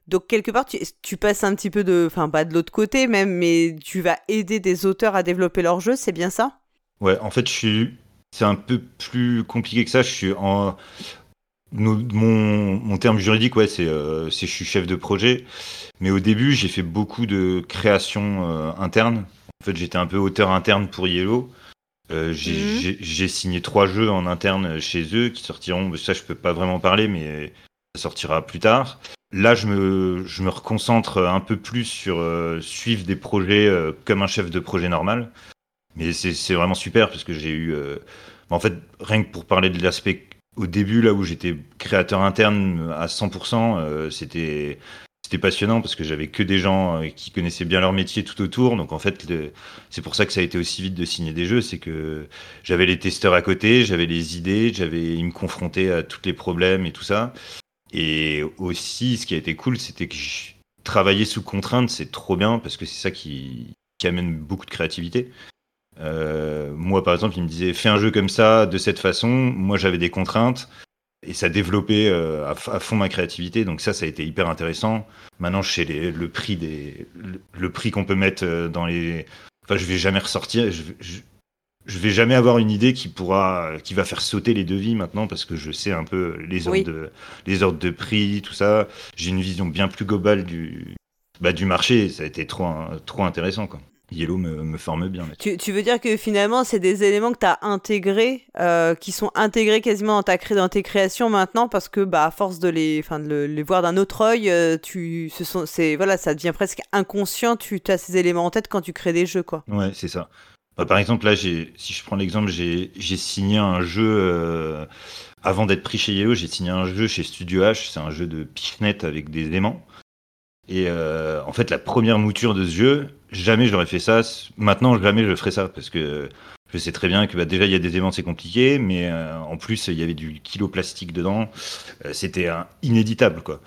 Donc, quelque part, tu, tu passes un petit peu de. Enfin, pas de l'autre côté même, mais tu vas aider des auteurs à développer leur jeu, c'est bien ça? Ouais, en fait, je suis. C'est un peu plus compliqué que ça. Je suis en. Mon, mon terme juridique, ouais, c'est euh, je suis chef de projet. Mais au début, j'ai fait beaucoup de création euh, interne. En fait, j'étais un peu auteur interne pour Yellow. Euh, mhm. J'ai signé trois jeux en interne chez eux qui sortiront. Ça, je peux pas vraiment parler, mais ça sortira plus tard. Là, je me, je me reconcentre un peu plus sur euh, suivre des projets euh, comme un chef de projet normal. Mais c'est vraiment super parce que j'ai eu. Euh, en fait, rien que pour parler de l'aspect au début, là où j'étais créateur interne à 100%, euh, c'était passionnant parce que j'avais que des gens euh, qui connaissaient bien leur métier tout autour. Donc en fait, c'est pour ça que ça a été aussi vite de signer des jeux, c'est que j'avais les testeurs à côté, j'avais les idées, j'avais ils me confrontaient à tous les problèmes et tout ça. Et aussi, ce qui a été cool, c'était que travailler sous contrainte, c'est trop bien parce que c'est ça qui amène beaucoup de créativité. Euh, moi, par exemple, il me disait fais un jeu comme ça, de cette façon. Moi, j'avais des contraintes et ça développait euh, à, fond ma créativité. Donc ça, ça a été hyper intéressant. Maintenant, je sais les, le prix des, le, prix qu'on peut mettre euh, dans les. Enfin, je vais jamais ressortir. Je, je, vais jamais avoir une idée qui pourra, qui va faire sauter les devis maintenant parce que je sais un peu les ordres de, les ordres de prix, tout ça. J'ai une vision bien plus globale du, bah, du marché. Ça a été trop, trop intéressant, quoi. Yellow me, forme bien. Tu, tu, veux dire que finalement, c'est des éléments que tu as intégrés, euh, qui sont intégrés quasiment dans, ta, dans tes créations maintenant, parce que bah, à force de les, de les voir d'un autre œil, euh, tu, ce sont, voilà, ça devient presque inconscient, tu as ces éléments en tête quand tu crées des jeux. Quoi. Ouais, c'est ça. Bah, par exemple, là, si je prends l'exemple, j'ai signé un jeu, euh, avant d'être pris chez Yellow, j'ai signé un jeu chez Studio H, c'est un jeu de pichenette avec des aimants. Et euh, en fait, la première mouture de ce jeu, jamais j'aurais fait ça. Maintenant, jamais je ferais ça parce que je sais très bien que bah, déjà il y a des aimants, c'est compliqué, mais euh, en plus il y avait du kilo plastique dedans. Euh, c'était inéditable quoi.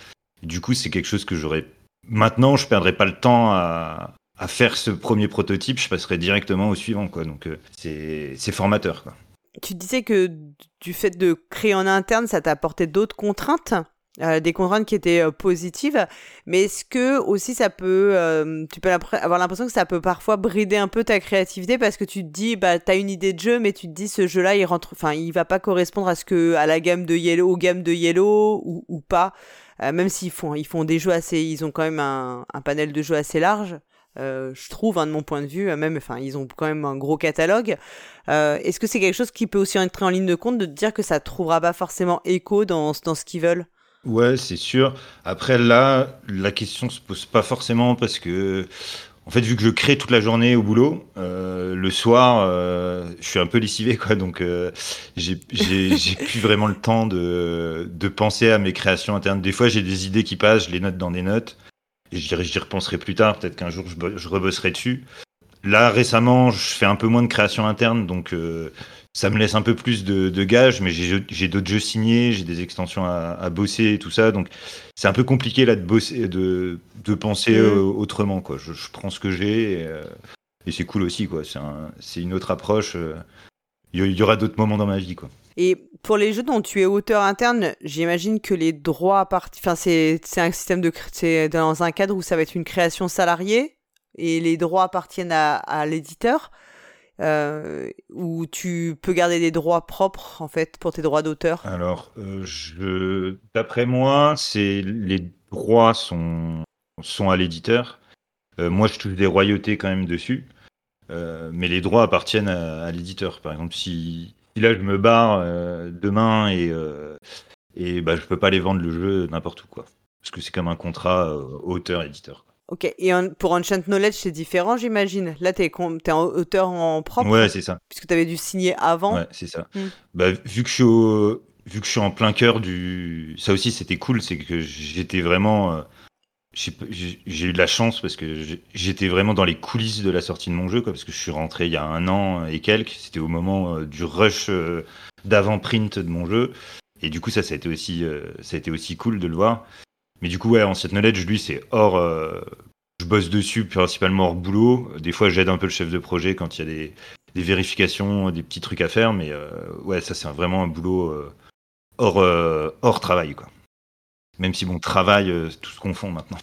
du coup, c'est quelque chose que j'aurais. Maintenant, je perdrais pas le temps à, faire ce premier prototype. Je passerai directement au suivant quoi. Donc c'est formateur quoi. Tu disais que du fait de créer en interne, ça t'a apporté d'autres contraintes? Euh, des contraintes qui étaient euh, positives, mais est-ce que aussi ça peut, euh, tu peux avoir l'impression que ça peut parfois brider un peu ta créativité parce que tu te dis, bah t'as une idée de jeu, mais tu te dis ce jeu-là il rentre, enfin il va pas correspondre à ce que à la gamme de Yellow, aux gammes de Yellow ou, ou pas, même s'ils font ils font des jeux assez, ils ont quand même un, un panel de jeux assez large. je trouve, hein, de mon point de vue, même, enfin, ils ont quand même un gros catalogue. Est-ce que c'est quelque chose qui peut aussi entrer en ligne de compte de te dire que ça trouvera pas forcément écho dans, dans ce qu'ils veulent? Ouais, c'est sûr. Après, là, la question se pose pas forcément parce que, en fait, vu que je crée toute la journée au boulot, euh, le soir, euh, je suis un peu lessivé, quoi. Donc, euh, j'ai plus vraiment le temps de, de penser à mes créations internes. Des fois, j'ai des idées qui passent, je les note dans des notes. Et j'y repenserai plus tard. Peut-être qu'un jour, je, je rebosserai dessus. Là, récemment, je fais un peu moins de création interne, donc euh, ça me laisse un peu plus de, de gages, mais j'ai d'autres jeux signés, j'ai des extensions à, à, bosser et tout ça, donc c'est un peu compliqué là de bosser, de, de penser mmh. autrement quoi. Je, je, prends ce que j'ai et, euh, et c'est cool aussi quoi. C'est une autre approche. Euh, il y, aura d'autres moments dans ma vie quoi. Et pour les jeux dont tu es auteur interne, j'imagine que les droits. Enfin, c'est un système de. C'est dans un cadre où ça va être une création salariée et les droits appartiennent à, à l'éditeur euh, où tu peux garder des droits propres en fait pour tes droits d'auteur Alors, euh, d'après moi, c'est les droits sont sont à l'éditeur. Euh, moi, je touche des royautés quand même dessus, mais les droits appartiennent à, l'éditeur. Par exemple, si, là je me barre demain et et bah je peux pas les vendre le jeu n'importe où quoi, parce que c'est comme un contrat auteur-éditeur. Ok, et pour Enchant Knowledge, c'est différent, j'imagine. Là, tu es, es, en auteur en propre. Ouais, c'est ça. Puisque tu avais dû signer avant. Ouais, c'est ça. Hmm. Bah, vu, que je suis au... vu que je suis en plein cœur du. Ça aussi, c'était cool, c'est que j'étais vraiment. Euh, j'ai eu de la chance parce que j'étais vraiment dans les coulisses de la sortie de mon jeu, quoi, parce que je suis rentré il y a un an et quelques. C'était au moment euh, du rush euh, d'avant-print de mon jeu. Et du coup, ça, ça a été aussi, ça a été aussi cool de le voir. Mais du coup, ouais, Ancient Knowledge, lui, c'est hors. Euh, je bosse dessus principalement hors boulot. Des fois, j'aide un peu le chef de projet quand il y a des, vérifications, des petits trucs à faire. Mais euh, ouais, ça, c'est vraiment un boulot euh, hors, hors travail, quoi. Même si, bon, travail, tout ce qu'on fait maintenant.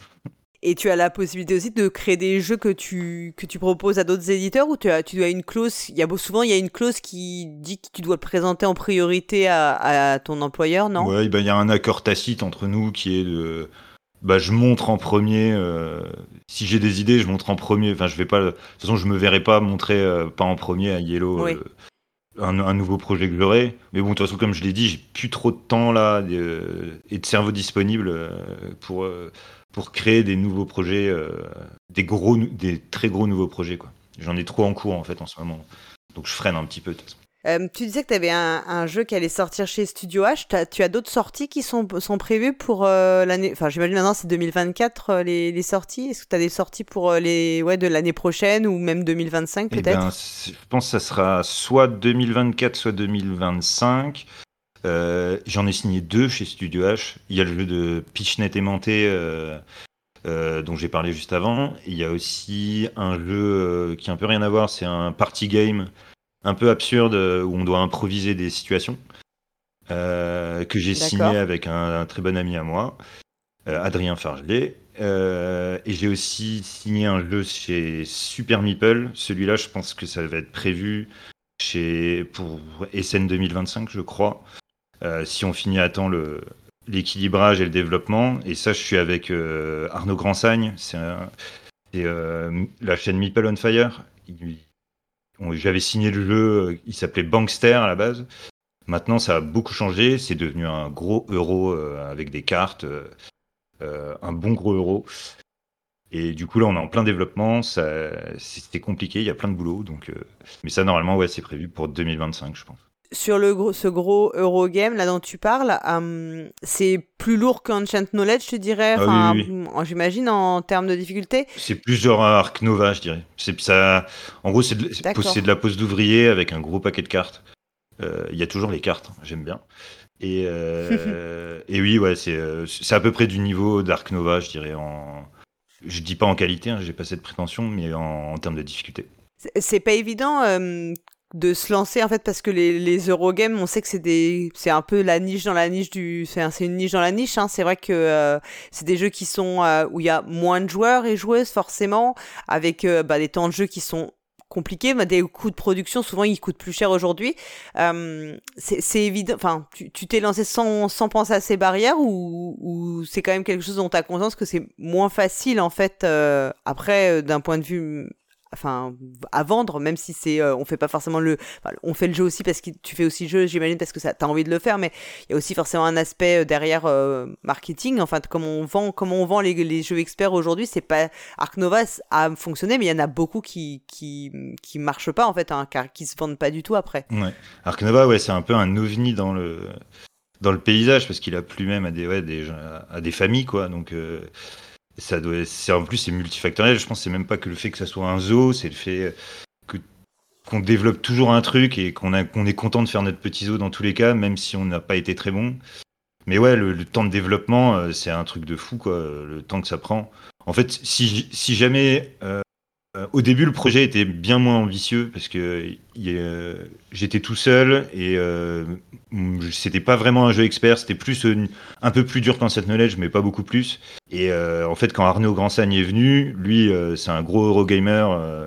Et tu as la possibilité aussi de créer des jeux que tu, que tu proposes à d'autres éditeurs ou tu, as, tu une clause, il y a souvent il y a une clause qui dit que tu dois le présenter en priorité à, à ton employeur, non? Oui, ben, il y a un accord tacite entre nous qui est de... Bah, je montre en premier, euh, si j'ai des idées, je montre en premier. Enfin, je vais pas. De toute façon, je me verrai pas montrer euh, pas en premier à Yellow euh, un, un, nouveau projet que j'aurai. Mais bon, de toute façon, comme je l'ai dit, j'ai plus trop de temps là et de cerveau disponible pour pour créer des nouveaux projets, euh, des gros, des très gros nouveaux projets. Quoi. J'en ai trop en cours en fait en ce moment, donc je freine un petit peu. Euh, tu disais que tu avais un, un, jeu qui allait sortir chez Studio H. As, tu as d'autres sorties qui sont, sont prévues pour euh, l'année. Enfin, j'imagine maintenant c'est 2024 euh, les, les, sorties. Est-ce que tu as des sorties pour les ouais de l'année prochaine ou même 2025 peut-être eh ben, Je pense que ça sera soit 2024 soit 2025. Euh, J'en ai signé deux chez Studio H. Il y a le jeu de Pitchnet aimanté euh, euh, dont j'ai parlé juste avant. Il y a aussi un jeu euh, qui a un peu rien à voir, c'est un party game un peu absurde où on doit improviser des situations que j'ai signé avec un, un très bon ami à moi, Adrien Fargelet. Euh, et j'ai aussi signé un jeu chez Super Meeple. Celui-là, je pense que ça va être prévu chez pour SN 2025, je crois. Euh, si on finit à temps le l'équilibrage et le développement. Et ça, je suis avec euh, Arnaud Grandsagne. C'est euh, la chaîne Meeple on Fire. J'avais signé le jeu, euh, il s'appelait Bankster à la base. Maintenant, ça a beaucoup changé. C'est devenu un gros euro avec des cartes, un bon gros euro. Et du coup, là, on est en plein développement. C'était compliqué, il y a plein de boulot. Donc, mais ça, normalement, ouais, c'est prévu pour 2025, je pense. Sur le gros, ce gros Eurogame là dont tu parles, euh, c'est plus lourd qu'Ancient Knowledge, je dirais? Ah oui, oui, j'imagine en termes de difficulté. C'est plus genre un Arc Nova, je dirais. C'est ça. En gros, c'est de, de la pose d'ouvrier avec un gros paquet de cartes. Euh, Il y a toujours les cartes, hein, j'aime bien. Et, euh, et oui, ouais, c'est c'est à peu près du niveau d'Arc Nova, je dirais. En... Je dis pas en qualité, hein, j'ai pas cette prétention, mais en, en termes de difficulté. C'est- C'est pas évident euh, de se lancer en fait parce que les, les Eurogames, on sait que c'est des, c'est un peu la niche dans la niche du, c'est un- c'est une niche dans la niche. Hein. C'est vrai que euh, c'est des jeux qui sont euh, où il y a moins de joueurs et joueuses forcément, avec euh, bah, des temps de jeu qui sont compliqués, bah, des coûts de production souvent ils coûtent plus cher aujourd'hui. Euh, c'est évident. Enfin, tu t'es lancé sans, sans penser à ces barrières ou, ou c'est quand même quelque chose dont tu as conscience que c'est moins facile en fait euh, après d'un point de vue enfin à vendre même si c'est euh, on fait pas forcément le on fait le jeu aussi parce que tu fais aussi le jeu j'imagine parce que ça t'as envie de le faire mais il y a aussi forcément un aspect euh, derrière euh, marketing enfin comment on vend comment on vend les, jeux experts aujourd'hui c'est pas Arc Nova a fonctionné mais il y en a beaucoup qui qui qui marchent pas en fait hein, car qui se vendent pas du tout après Ouais. Arc Nova, ouais, c'est un peu un ovni dans le dans le paysage parce qu'il a plu même à des à des familles quoi. Donc euh, ça doit en plus c'est multifactoriel. Je pense c'est même pas que le fait que ça soit un zoo, c'est le fait que qu'on développe toujours un truc et qu'on qu'on est content de faire notre petit zoo dans tous les cas, même si on n'a pas été très bon. Mais ouais, le, le temps de développement, euh, c'est un truc de fou quoi. Le temps que ça prend. En fait, si si jamais euh, au début, le projet était bien moins ambitieux parce que j'étais tout seul et euh, c'était pas vraiment un jeu expert, c'était plus un peu plus dur qu'Ancient Knowledge, mais pas beaucoup plus. Et euh, en fait, quand Arnaud Grandsagne est venu, lui, euh, c'est un gros Eurogamer, euh,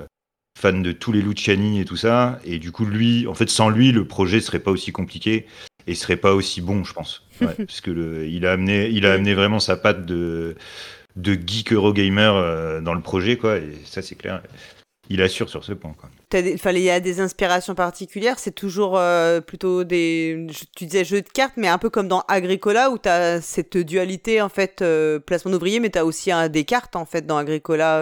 fan de tous les Luciani et tout ça. Et du coup, lui, en fait, sans lui, le projet serait pas aussi compliqué et serait pas aussi bon, je pense. Parce que il a amené, il a amené vraiment sa patte de de geek Eurogamer euh, dans le projet, quoi. Et ça, c'est clair. Il assure sur ce point, quoi. Il y a des inspirations particulières. C'est toujours euh, plutôt des. Tu disais jeux de cartes, mais un peu comme dans Agricola où tu as cette dualité en fait euh, placement d'ouvriers, mais tu as aussi des cartes en fait dans Agricola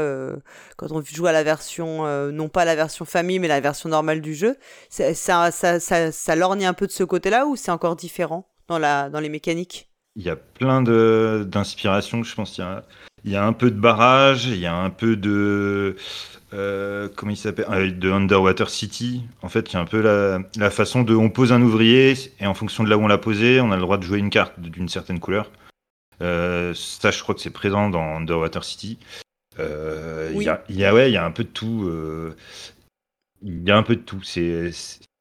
quand on joue à la version non pas la version famille, mais la version normale du jeu. C'est- Ça, ça, ça, ça lorgne un peu de ce côté-là ou c'est encore différent dans la dans les mécaniques? Il y a plein de d'inspirations. Je pense qu'il y a, il y a un peu de barrage, il y a un peu de euh, comment il s'appelle Euh, de Underwater City. En fait, il y a un peu la, la façon de on pose un ouvrier et en fonction de là où on l'a posé, on a le droit de jouer une carte d'une certaine couleur. Euh, ça, je crois que c'est présent dans Underwater City. Euh, Oui. Il y a, il y a ouais, il y a un peu de tout. il y a un peu de tout. C'est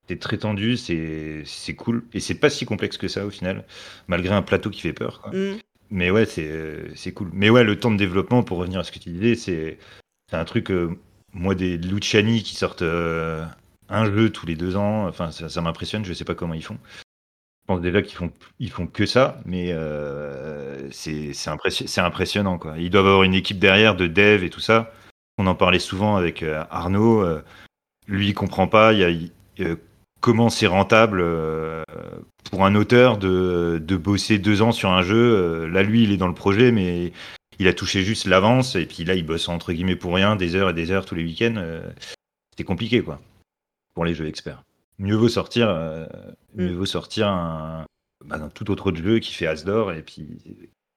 c'est très tendu, c'est c'est cool et c'est pas si complexe que ça au final, malgré un plateau qui fait peur. quoi. Mm. Mais ouais, c'est c'est cool. Mais ouais, le temps de développement, pour revenir à ce que tu disais, c'est un truc. euh, moi, des Luciani qui sortent euh, un jeu tous les deux ans, enfin, ça, ça m'impressionne. Je sais pas comment ils font. Je pense déjà qu'ils font ils font que ça, mais euh, c'est c'est impressi- c'est impressionnant quoi. Ils doivent avoir une équipe derrière de dev et tout ça. On en parlait souvent avec euh, Arnaud. lui, il comprend pas. Il y a, comment c'est rentable euh, pour un auteur de, de bosser deux ans sur un jeu. Euh, là, lui, il est dans le projet, mais il a touché juste l'avance. Et puis là, il bosse entre guillemets pour rien, des heures et des heures tous les week-ends. Euh, c'est compliqué, quoi, pour les jeux experts. Mieux vaut sortir, euh, mieux vaut sortir un, bah, un tout autre jeu qui fait As d'or et puis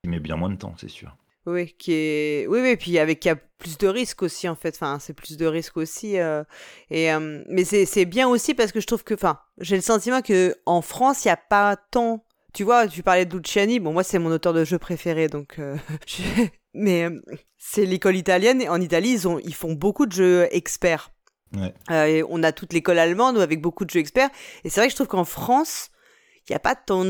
qui met bien moins de temps, c'est sûr. Oui, qui est, oui, oui, puis avec il y a plus de risques aussi en fait. Enfin, c'est plus de risques aussi. euh, Et euh, mais c'est c'est bien aussi parce que je trouve que, enfin, j'ai le sentiment que en France, il y a pas tant. Tu vois, tu parlais de Luciani. Bon, moi, c'est mon auteur de jeu préféré, donc. euh, Mais c'est l'école italienne. Et en Italie, ils ont, ils font beaucoup de jeux experts. Ouais. Et on a toute l'école allemande avec beaucoup de jeux experts. Et c'est vrai que je trouve qu'en France, il n'y a pas tant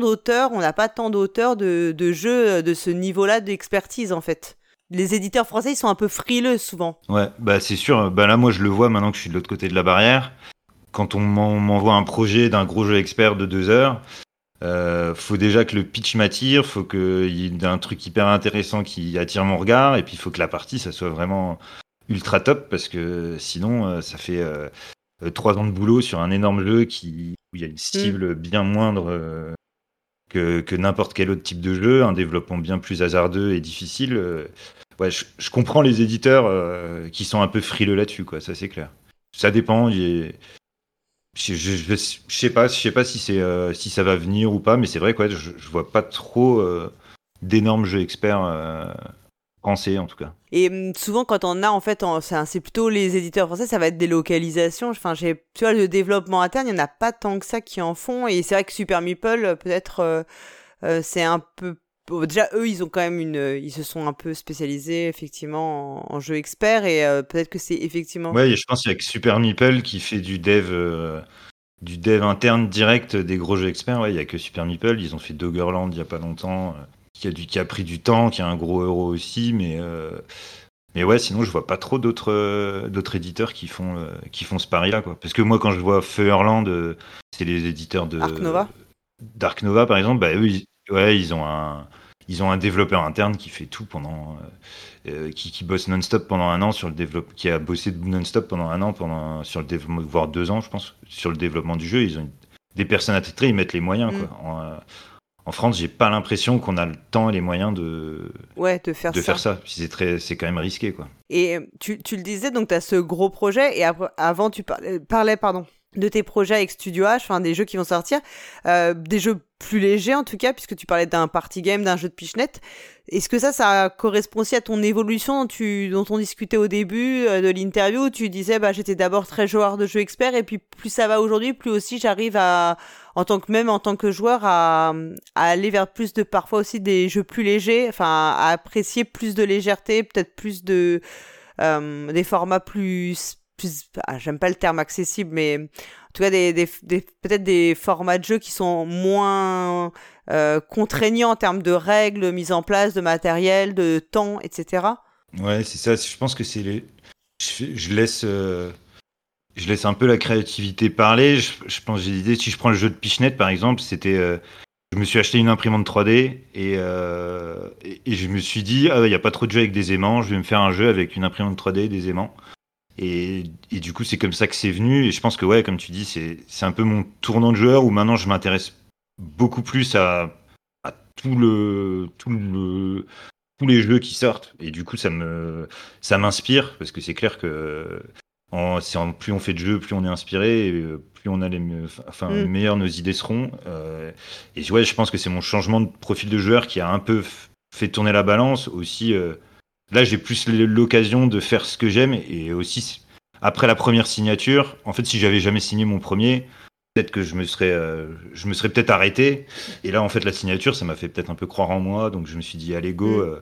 d'auteurs, on n'a pas tant d'auteurs de, de jeux de ce niveau-là d'expertise en fait. Les éditeurs français, ils sont un peu frileux souvent. Ouais, bah c'est sûr. Bah là, moi, je le vois maintenant que je suis de l'autre côté de la barrière. Quand on m'en- m'envoie un projet d'un gros jeu expert de deux heures, euh, faut déjà que le pitch m'attire, faut qu'il y ait un truc hyper intéressant qui attire mon regard, et puis il faut que la partie, ça soit vraiment ultra top, parce que sinon, euh, ça fait euh, euh, trois ans de boulot sur un énorme jeu qui, où il y a une cible bien moindre euh, que, que n'importe quel autre type de jeu, un développement bien plus hasardeux et difficile. euh, ouais, je, je comprends les éditeurs euh, qui sont un peu frileux là-dessus, quoi. Ça c'est clair. Ça dépend. Je, je, je, sais pas, je sais pas si c'est euh, si ça va venir ou pas, mais c'est vrai quoi. Je, je vois pas trop euh, d'énormes jeux experts français en tout cas. Et hum, souvent, quand on a, en fait, c'est plutôt les éditeurs français, ça va être des localisations. Enfin, j'ai, tu vois, le développement interne, il n'y en a pas tant que ça qui en font. Et c'est vrai que Super Meeple, peut-être, euh, euh, c'est un peu. déjà, eux, ils ont quand même une. euh, Ils se sont un peu spécialisés, effectivement, en, en jeux experts. Et euh, peut-être que c'est effectivement. Ouais, et je pense qu'il y a que Super Meeple qui fait du dev. euh, du dev interne direct des gros jeux experts, ouais, il y a que Super Meeple, ils ont fait Doggerland il y a pas longtemps, qui a, du, qui a pris du temps, qui a un gros euro aussi, mais, euh, mais ouais, sinon je vois pas trop d'autres euh, d'autres éditeurs qui font, euh, qui font ce pari-là. quoi. Parce que moi, quand je vois Feuerland, euh, c'est les éditeurs de. Arc Nova Dark Nova, par exemple, bah, eux, ils, ouais, ils ont un. Ils ont un développeur interne qui fait tout pendant, qui, qui bosse non-stop pendant un an sur le développement, qui a bossé non-stop pendant un an pendant sur le développement, voire deux ans, je pense, sur le développement du jeu. Ils ont des personnes attitrées, ils mettent les moyens. Mm. Quoi. En, en France, j'ai pas l'impression qu'on a le temps et les moyens de, Ouais, de faire de ça. faire ça. C'est très, c'est quand même risqué, quoi. Et euh, tu, tu le disais, donc tu as ce gros projet, et avant tu parlais, parlais pardon, de tes projets avec Studio H, enfin des jeux qui vont sortir, euh, des jeux plus légers en tout cas, puisque tu parlais d'un party game, d'un jeu de pichenette. Est-ce que ça, ça correspond aussi à ton évolution dont, tu, dont on discutait au début euh, de l'interview, où tu disais, bah, j'étais d'abord très joueur de jeux experts, et puis plus ça va aujourd'hui, plus aussi j'arrive à, en tant que même en tant que joueur, à, à aller vers plus de, parfois aussi des jeux plus légers, enfin, à apprécier plus de légèreté, peut-être plus de, euh, des formats plus, plus ah, j'aime pas le terme accessible, mais en tout cas des, des, peut-être des formats de jeu qui sont moins euh, contraignants en termes de règles, mise en place, de matériel, de temps, etc. Ouais, c'est ça. Je pense que c'est les. Je, laisse. euh, Je laisse un peu la créativité parler. Je, pense j'ai l'idée. Si je prends le jeu de Pichenette par exemple, c'était. euh, Je me suis acheté une imprimante 3D et, et, je me suis dit ah il y a pas trop de jeux avec des aimants. Je vais me faire un jeu avec une imprimante 3D et des aimants. Et, et du coup c'est comme ça que c'est venu. Et je pense que ouais comme tu dis c'est un peu mon tournant de joueur où maintenant je m'intéresse beaucoup plus à, à tout le tout le tous les jeux qui sortent et du coup ça me ça m'inspire parce que c'est clair que en, plus on fait de jeux plus on est inspiré et euh, plus on a les mieux- enfin Mm. meilleures nos idées seront Euh, et ouais je pense que c'est mon changement de profil de joueur qui a un peu fait tourner la balance aussi euh, là j'ai plus l'occasion de faire ce que j'aime et aussi après la première signature en fait si j'avais jamais signé mon premier peut-être que je me serais euh, je me serais peut-être arrêté. Et là en fait la signature ça m'a fait peut-être un peu croire en moi donc je me suis dit allez go Mm. euh,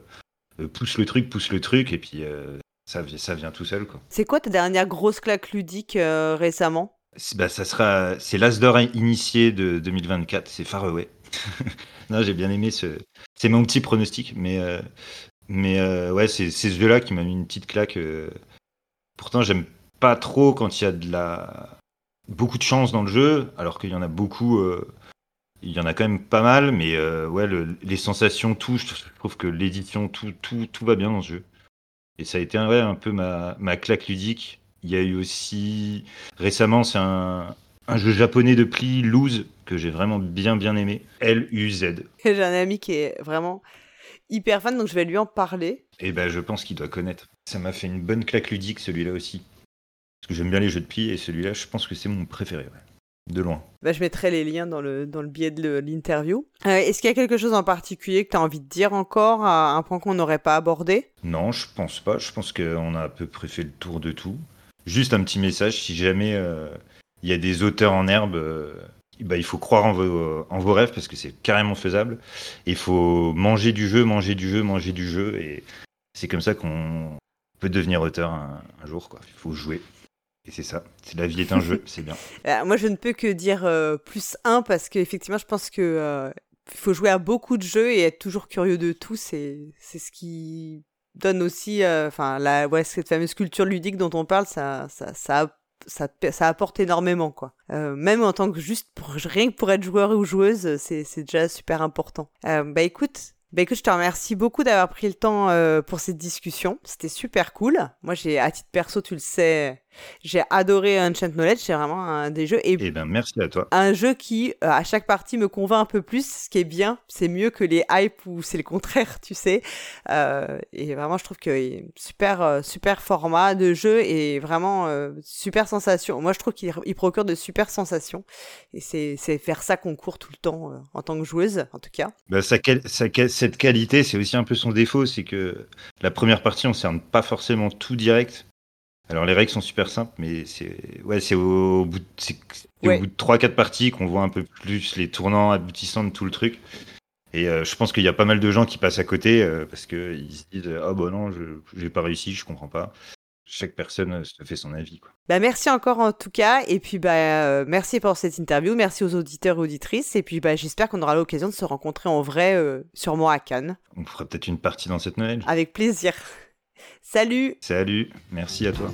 euh, pousse le truc pousse le truc et puis euh, ça, ça vient tout seul quoi. C'est quoi ta dernière grosse claque ludique récemment? C'est- bah, ça sera c'est l'As d'or initié de 2024 c'est Faraway. Non j'ai bien aimé ce c'est mon petit pronostic mais euh, mais euh, ouais c'est ce jeu là qui m'a mis une petite claque euh. pourtant j'aime pas trop quand il y a de la beaucoup de chance dans le jeu alors qu'il y en a beaucoup euh, il y en a quand même pas mal mais ouais le- les sensations tout je trouve que l'édition tout tout tout va bien dans ce jeu et ça a été un peu ma, ma claque ludique il y a eu aussi récemment c'est un un jeu japonais de pli, Lose, que j'ai vraiment bien bien aimé. L-U-Z. J'ai un ami qui est vraiment hyper fan, donc je vais lui en parler. Et ben je pense qu'il doit connaître. Ça m'a fait une bonne claque ludique celui-là aussi. Parce que j'aime bien les jeux de pli et celui-là je pense que c'est mon préféré. ouais. de loin. Bah, je mettrai les liens dans le, dans le biais de l'interview. Euh, Est-ce qu'il y a quelque chose en particulier que tu as envie de dire encore, à un point qu'on n'aurait pas abordé? Non, je pense pas. Je pense qu'on a à peu près fait le tour de tout. Juste un petit message, si jamais euh, il y a des auteurs en herbe, euh, bah, il faut croire en vos, en vos rêves parce que c'est carrément faisable. Il faut manger du jeu, manger du jeu, manger du jeu. Et c'est comme ça qu'on peut devenir auteur un, un jour. Quoi. Il faut jouer. Et c'est ça, la vie est un jeu, c'est bien. Euh, moi, je ne peux que dire euh, plus un parce qu'effectivement, je pense que euh, faut jouer à beaucoup de jeux et être toujours curieux de tout. C'est ce qui donne aussi, euh, enfin, la ouais, cette fameuse culture ludique dont on parle, ça ça ça ça, ça apporte énormément quoi. Euh, même en tant que juste pour, rien que pour être joueur ou joueuse, c'est déjà super important. Euh, bah écoute, bah écoute, je te remercie beaucoup d'avoir pris le temps euh, pour cette discussion. C'était super cool. Moi, j'ai à titre perso, tu le sais, j'ai adoré Enchant Knowledge. C'est vraiment un des jeux. Et eh ben, merci à toi. Un jeu qui, euh, à chaque partie, me convainc un peu plus. Ce qui est bien, c'est mieux que les hype où c'est le contraire, tu sais. Euh, et vraiment, je trouve que super, euh, super format de jeu et vraiment euh, super sensation. Moi, je trouve qu'il procure de super sensations. Et c'est vers ça qu'on court tout le temps en tant que joueuse, en tout cas. Bah, ça, ça, cette qualité, c'est aussi un peu son défaut, c'est que la première partie, on cerne pas forcément tout direct. Alors les règles sont super simples, mais c'est ouais, c'est au, bout de, ouais. au bout de 3-4 parties qu'on voit un peu plus les tournants aboutissants de tout le truc. Et euh, je pense qu'il y a pas mal de gens qui passent à côté euh, parce qu'ils se disent ah bon non, je j'ai pas réussi, je comprends pas. Chaque personne se fait son avis. Quoi. Bah merci encore en tout cas et puis bah euh, merci pour cette interview, merci aux auditeurs et auditrices et puis bah j'espère qu'on aura l'occasion de se rencontrer en vrai euh, sûrement à Cannes. On fera peut-être une partie dans cette Noël. Avec plaisir. Salut Salut, merci à toi.